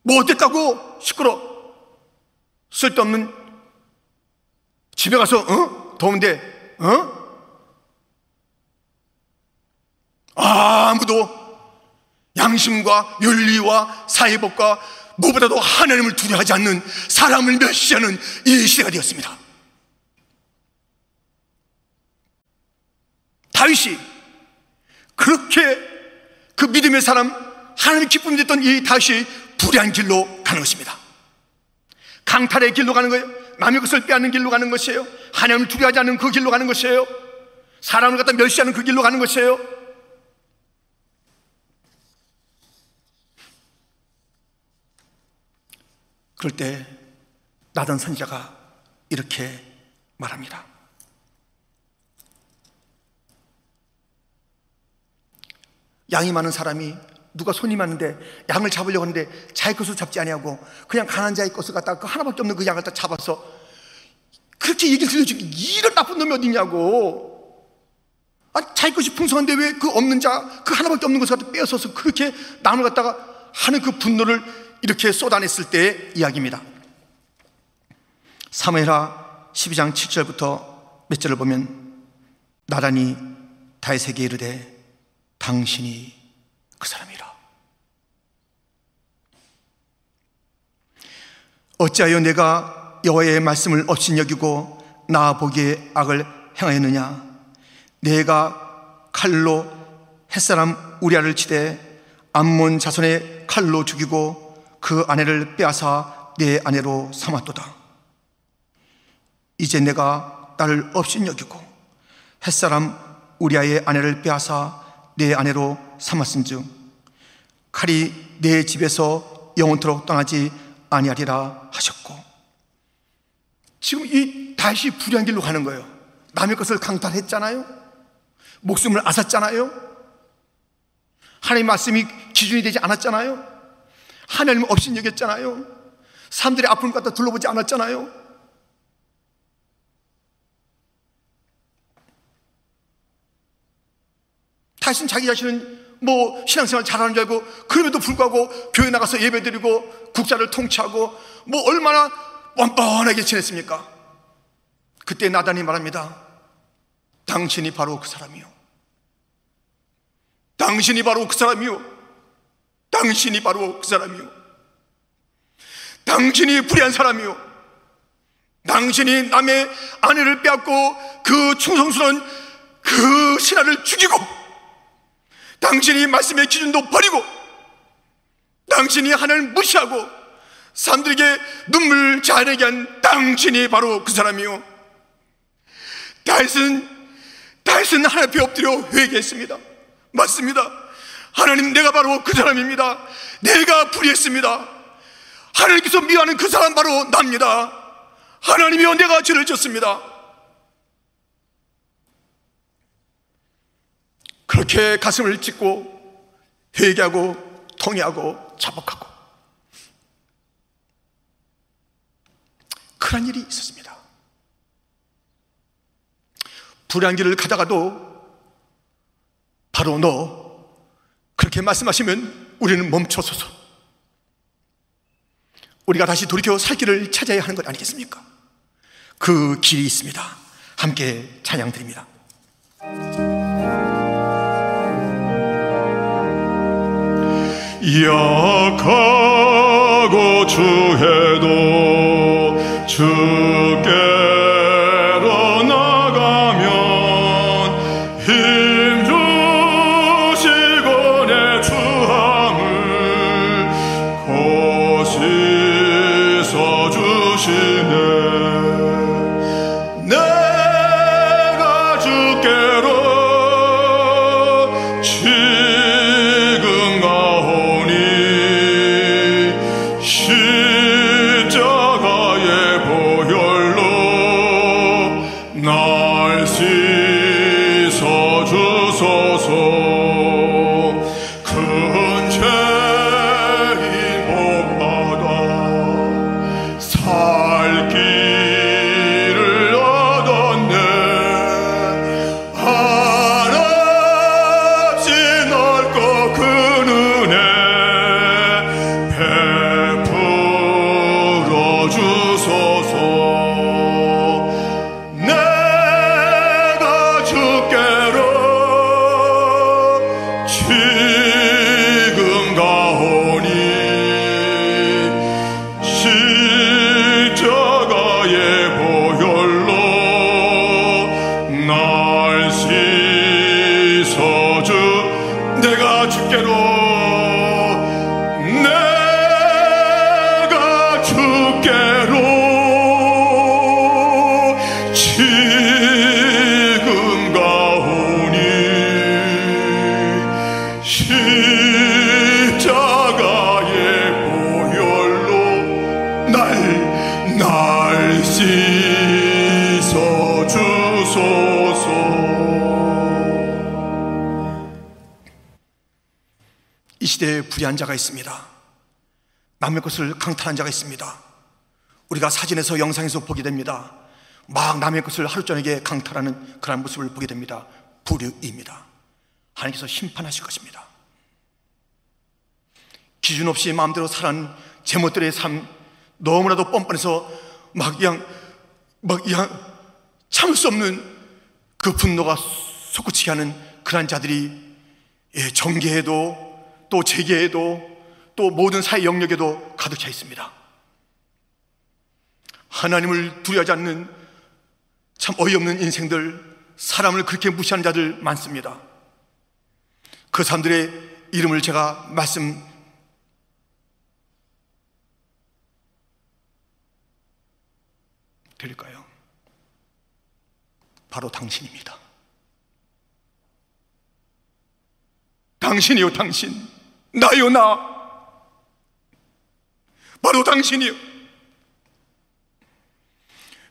Speaker 1: 뭐 어땠다고? 시끄러. 쓸데없는 집에 가서 어? 더운데 어? 아무도 양심과 윤리와 사회법과 무엇보다도 하나님을 두려워하지 않는 사람을 멸시하는 이 시대가 되었습니다. 다윗이 그렇게 그 믿음의 사람 하나님의 기쁨이 됐던 이 다윗이 불의한 길로 가는 것입니다. 강탈의 길로 가는 거예요. 남의 것을 빼앗는 길로 가는 것이에요. 하나님을 두려워하지 않는 그 길로 가는 것이에요. 사람을 갖다 멸시하는 그 길로 가는 것이에요. 그럴 때 나던 선지자가 이렇게 말합니다. 양이 많은 사람이 누가 손이 많은데 양을 잡으려고 하는데 자기 것을 잡지 아니하고 그냥 가난 자의 것을 갖다가 그 하나밖에 없는 그 양을 다 잡아서 그렇게 얘기를 들려주고 이런 나쁜 놈이 어딨냐고 아, 자기 것이 풍성한데 왜 그 없는 자, 그 하나밖에 없는 것을 갖다 빼앗아서 그렇게 남을 갖다가 하는 그 분노를 이렇게 쏟아냈을 때의 이야기입니다. 사무엘하 12장 7절부터 몇 절을 보면 나란히 다윗에게 이르되 당신이 그 사람이라. 어찌하여 내가 여호와의 말씀을 업신여기고 나 보기에 악을 행하였느냐? 내가 칼로 햇사람 우리아를 치되 암몬 자손의 칼로 죽이고 그 아내를 빼앗아 내 아내로 삼았도다. 이제 내가 나를 업신여기고 햇사람 우리아의 아내를 빼앗아 내 아내로 삼았은즉 칼이 내 집에서 영원토록 떠나지 아니하리라 하셨고 지금 이 다시 불의한 길로 가는 거예요. 남의 것을 강탈했잖아요. 목숨을 앗았잖아요. 하나님 말씀이 기준이 되지 않았잖아요. 하나님 없인 여겼잖아요. 사람들의 아픔을 갖다 둘러보지 않았잖아요. 다시는 자기 자신은 뭐 신앙생활 잘하는 줄 알고 그럼에도 불구하고 교회 나가서 예배드리고 국자를 통치하고 뭐 얼마나 뻔뻔하게 지냈습니까? 그때 나단이 말합니다. 당신이 바로 그 사람이요. 당신이 바로 그 사람이요. 당신이 바로 그 사람이요. 당신이 불의한 사람이요. 당신이 남의 아내를 빼앗고 그 충성스러운 그 신하를 죽이고 당신이 말씀의 기준도 버리고 당신이 하나님을 무시하고 사람들에게 눈물 자아내게 한 당신이 바로 그 사람이요. 다윗은 다윗은 하나님 앞에 엎드려 회개했습니다. 맞습니다. 하나님 내가 바로 그 사람입니다. 내가 불의했습니다. 하나님께서 미워하는 그 사람 바로 납니다. 하나님이여 내가 죄를 졌습니다. 그렇게 가슴을 찢고 회개하고 통회하고 자복하고 그런 일이 있었습니다. 불의한 길을 가다가도 바로 너 그렇게 말씀하시면 우리는 멈춰서서 우리가 다시 돌이켜 살 길을 찾아야 하는 것 아니겠습니까? 그 길이 있습니다. 함께 찬양 드립니다.
Speaker 4: 약하고 주해도 주께 자가
Speaker 1: 있습니다. 남의 것을 강탈한 자가 있습니다. 우리가 사진에서 영상에서 보게 됩니다. 막 남의 것을 하루 저녁에 강탈하는 그런 모습을 보게 됩니다. 불의입니다. 하나님께서 심판하실 것입니다. 기준 없이 마음대로 살아는 제멋들의 삶 너무나도 뻔뻔해서 막 그냥 막 그냥 참을 수 없는 그 분노가 솟구치게 하는 그러한 자들이 예, 정계에도 또 재계에도 또 모든 사회 영역에도 가득 차 있습니다. 하나님을 두려워하지 않는 참 어이없는 인생들, 사람을 그렇게 무시하는 자들 많습니다. 그 사람들의 이름을 제가 말씀 드릴까요? 바로 당신입니다. 당신이요, 당신. 나요, 나. 바로 당신이요.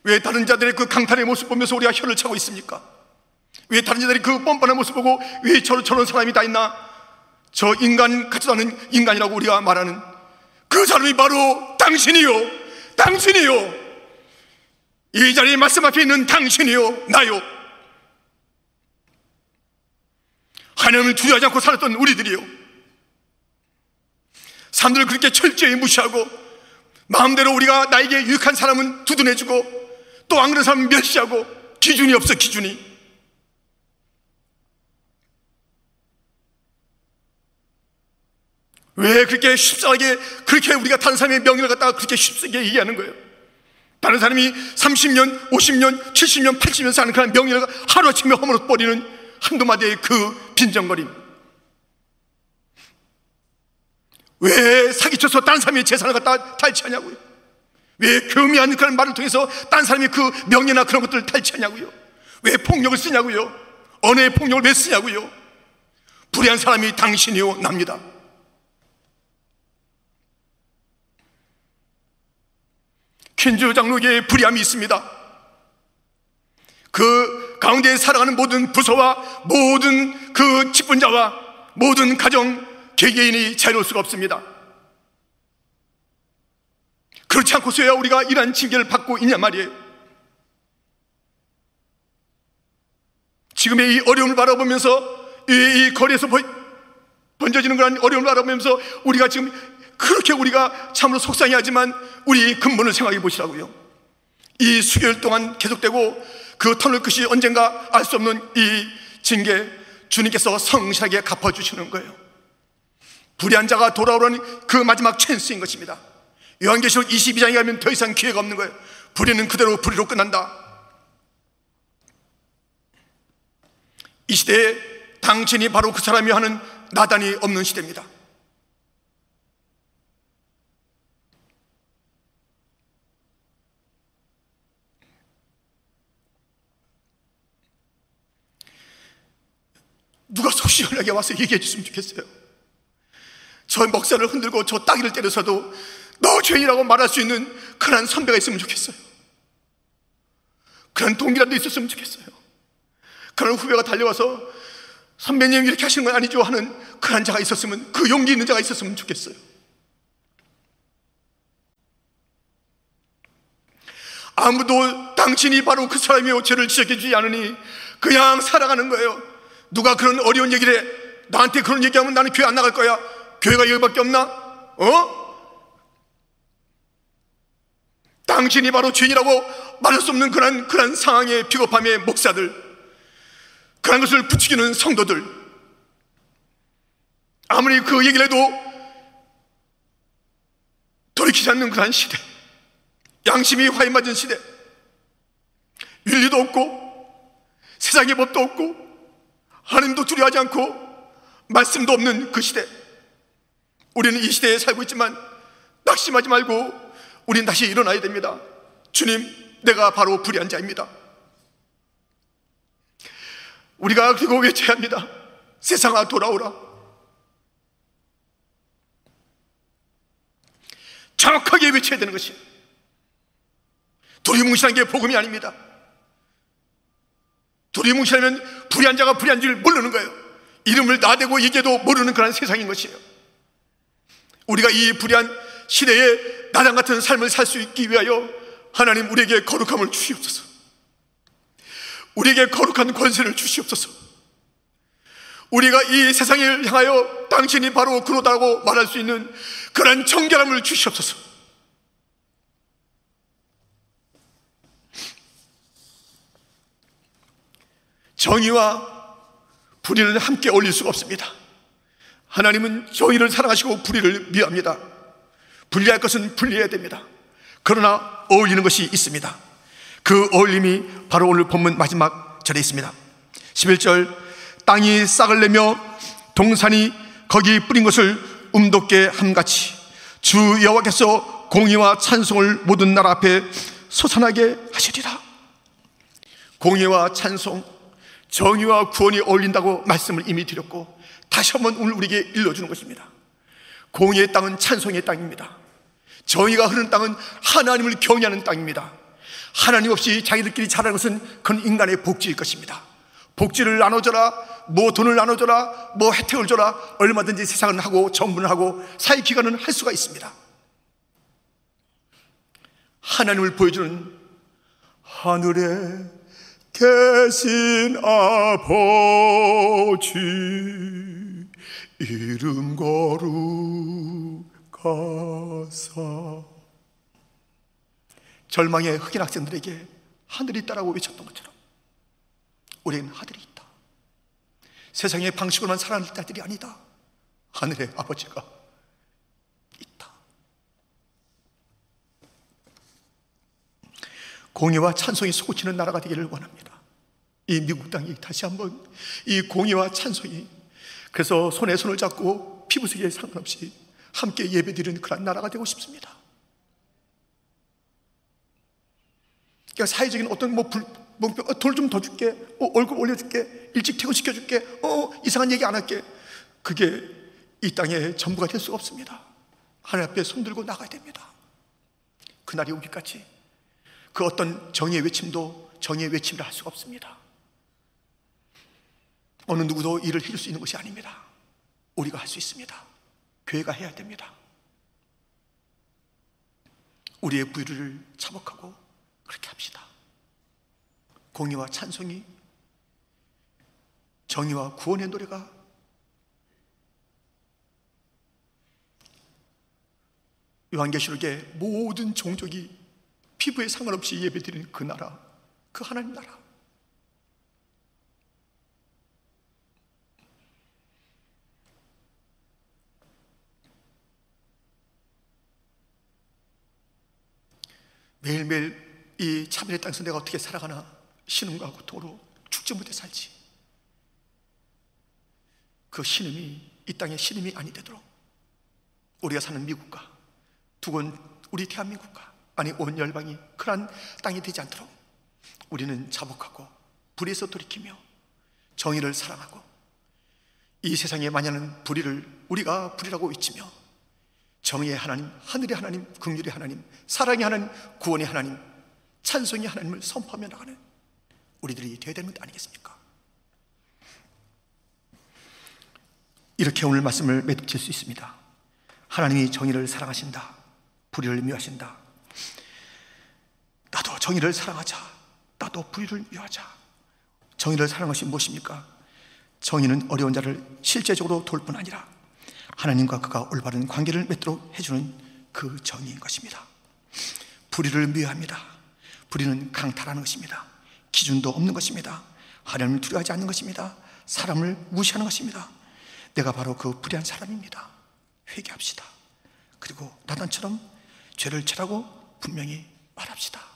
Speaker 1: 왜 다른 자들의 그 강탈의 모습 보면서 우리가 혀를 차고 있습니까? 왜 다른 자들이 그 뻔뻔한 모습 보고 왜 저런, 저런 사람이 다 있나? 저 인간 같지도 않은 인간이라고 우리가 말하는 그 사람이 바로 당신이요. 당신이요. 이 자리에 말씀 앞에 있는 당신이요. 나요. 하나님을 두려워하지 않고 살았던 우리들이요. 사람들을 그렇게 철저히 무시하고 마음대로 우리가 나에게 유익한 사람은 두둔해주고 또 안 그런 사람은 멸시하고 기준이 없어 기준이 왜 그렇게 쉽사하게 그렇게 우리가 다른 사람의 명예를 갖다가 그렇게 쉽게 얘기하는 거예요? 다른 사람이 30년, 50년, 70년, 80년 사는 그런 명예를 하루아침에 허물어 버리는 한두 마디의 그 빈정거림. 왜 사기쳐서 다른 사람의 재산을 갖다 탈취하냐고요? 왜 교미한 그런 말을 통해서 다른 사람의 그 명예나 그런 것들을 탈취하냐고요? 왜 폭력을 쓰냐고요? 언어의 폭력을 왜 쓰냐고요? 불의한 사람이 당신이요 납니다. 퀸즈 장로계에 불의함이 있습니다. 그 가운데 살아가는 모든 부서와 모든 그 직분자와 모든 가정 개개인이 자유로울 수가 없습니다. 그렇지 않고서야 우리가 이러한 징계를 받고 있냐 말이에요. 지금의 이 어려움을 바라보면서 이, 이 거리에서 번져지는 그런 어려움을 바라보면서 우리가 지금 그렇게 우리가 참으로 속상해하지만 우리 근본을 생각해 보시라고요. 이 수개월 동안 계속되고 그 터널 끝이 언젠가 알 수 없는 이 징계 주님께서 성실하게 갚아주시는 거예요. 불의한 자가 돌아오라는 그 마지막 찬스인 것입니다. 요한계시록 22장에 가면 더 이상 기회가 없는 거예요. 불의는 그대로 불의로 끝난다. 이 시대에 당신이 바로 그 사람이 하는 나단이 없는 시대입니다. 누가 속 시원하게 와서 얘기해 줬으면 좋겠어요. 저 목사를 흔들고 저 따기를 때려서도 너 죄인이라고 말할 수 있는 그런 선배가 있으면 좋겠어요. 그런 동기라도 있었으면 좋겠어요. 그런 후배가 달려와서 선배님 이렇게 하시는 건 아니죠 하는 그런 자가 있었으면 그 용기 있는 자가 있었으면 좋겠어요. 아무도 당신이 바로 그 사람이요 죄를 지적해 주지 않으니 그냥 살아가는 거예요. 누가 그런 어려운 얘기를 해 나한테 그런 얘기하면 나는 교회 안 나갈 거야. 교회가 여기밖에 없나? 어? 당신이 바로 죄인이라고 말할 수 없는 그런 그런 상황의 비겁함의 목사들, 그런 것을 부추기는 성도들, 아무리 그 얘기를 해도 돌이키지 않는 그런 시대, 양심이 화해 맞은 시대, 윤리도 없고 세상의 법도 없고 하나님도 두려워하지 않고 말씀도 없는 그 시대. 우리는 이 시대에 살고 있지만 낙심하지 말고 우린 다시 일어나야 됩니다. 주님, 내가 바로 불의한 자입니다. 우리가 그리고 외쳐야 합니다. 세상아 돌아오라. 정확하게 외쳐야 되는 것이 두리뭉실한 게 복음이 아닙니다. 두리뭉실하면 불의한 자가 불의한 줄 모르는 거예요. 이름을 나대고 얘기해도 모르는 그런 세상인 것이에요. 우리가 이 불의한 시대에 나랑 같은 삶을 살 수 있기 위하여 하나님 우리에게 거룩함을 주시옵소서. 우리에게 거룩한 권세를 주시옵소서. 우리가 이 세상을 향하여 당신이 바로 그러다고 말할 수 있는 그런 정결함을 주시옵소서. 정의와 불의는 함께 어울릴 수가 없습니다. 하나님은 정의를 사랑하시고 불의를 미워합니다. 분리할 것은 분리해야 됩니다. 그러나 어울리는 것이 있습니다. 그 어울림이 바로 오늘 본문 마지막 절에 있습니다. 11절 땅이 싹을 내며 동산이 거기 뿌린 것을 음돋게 함같이 주 여호와께서 공의와 찬송을 모든 나라 앞에 솟아나게 하시리라. 공의와 찬송, 정의와 구원이 어울린다고 말씀을 이미 드렸고 다시 한번 오늘 우리에게 일러주는 것입니다. 공의의 땅은 찬송의 땅입니다. 정의가 흐르는 땅은 하나님을 경외하는 땅입니다. 하나님 없이 자기들끼리 잘하는 것은 그건 인간의 복지일 것입니다. 복지를 나눠줘라, 뭐 돈을 나눠줘라, 뭐 혜택을 줘라, 얼마든지 세상은 하고 정부는 하고 사회 기관은 할 수가 있습니다. 하나님을 보여주는 하늘에 계신 아버지 이름 거룩하사. 절망의 흑인 학생들에게 하늘이 있다라고 외쳤던 것처럼 우리는 하늘이 있다. 세상의 방식으로만 살아날 자들이 아니다. 하늘의 아버지가 있다. 공의와 찬송이 소고치는 나라가 되기를 원합니다. 이 미국 땅이 다시 한번 이 공의와 찬송이 그래서 손에 손을 잡고 피부색에 상관없이 함께 예배드리는 그런 나라가 되고 싶습니다. 그러니까 사회적인 어떤 뭐 불, 뭐돌 좀 더 줄게, 어, 얼굴 올려줄게, 일찍 퇴근시켜줄게, 어, 이상한 얘기 안 할게. 그게 이 땅의 전부가 될 수가 없습니다. 하늘 앞에 손들고 나가야 됩니다. 그날이 오기까지 그 어떤 정의의 외침도 정의의 외침이라 할 수가 없습니다. 어느 누구도 일을 해줄 수 있는 것이 아닙니다. 우리가 할 수 있습니다. 교회가 해야 됩니다. 우리의 부유를 차복하고 그렇게 합시다. 공의와 찬송이, 정의와 구원의 노래가 요한계시록의 모든 종족이 피부에 상관없이 예배드리는 그 나라, 그 하나님 나라. 매일매일 이 차별의 땅에서 내가 어떻게 살아가나? 신음과 고통으로 죽지 못해 살지. 그 신음이 이 땅의 신음이 아니 되도록 우리가 사는 미국과 두건 우리 대한민국과 아니 온 열방이 그러한 땅이 되지 않도록 우리는 자복하고 불의에서 돌이키며 정의를 사랑하고 이 세상에 만연한 불의를 우리가 불의라고 외치며 정의의 하나님, 하늘의 하나님, 긍휼의 하나님, 사랑의 하나님, 구원의 하나님, 찬송의 하나님을 선포하며 나가는 우리들이 되어야 되는 것 아니겠습니까? 이렇게 오늘 말씀을 맺을 수 있습니다. 하나님이 정의를 사랑하신다. 불의를 미워하신다. 나도 정의를 사랑하자. 나도 불의를 미워하자. 정의를 사랑하는 것이 무엇입니까? 정의는 어려운 자를 실제적으로 돌 뿐 아니라 하나님과 그가 올바른 관계를 맺도록 해주는 그 정의인 것입니다. 불의를 미워합니다. 불의는 강탈하는 것입니다. 기준도 없는 것입니다. 하나님을 두려워하지 않는 것입니다. 사람을 무시하는 것입니다. 내가 바로 그 불의한 사람입니다. 회개합시다. 그리고 나단처럼 죄를 지라고 분명히 말합시다.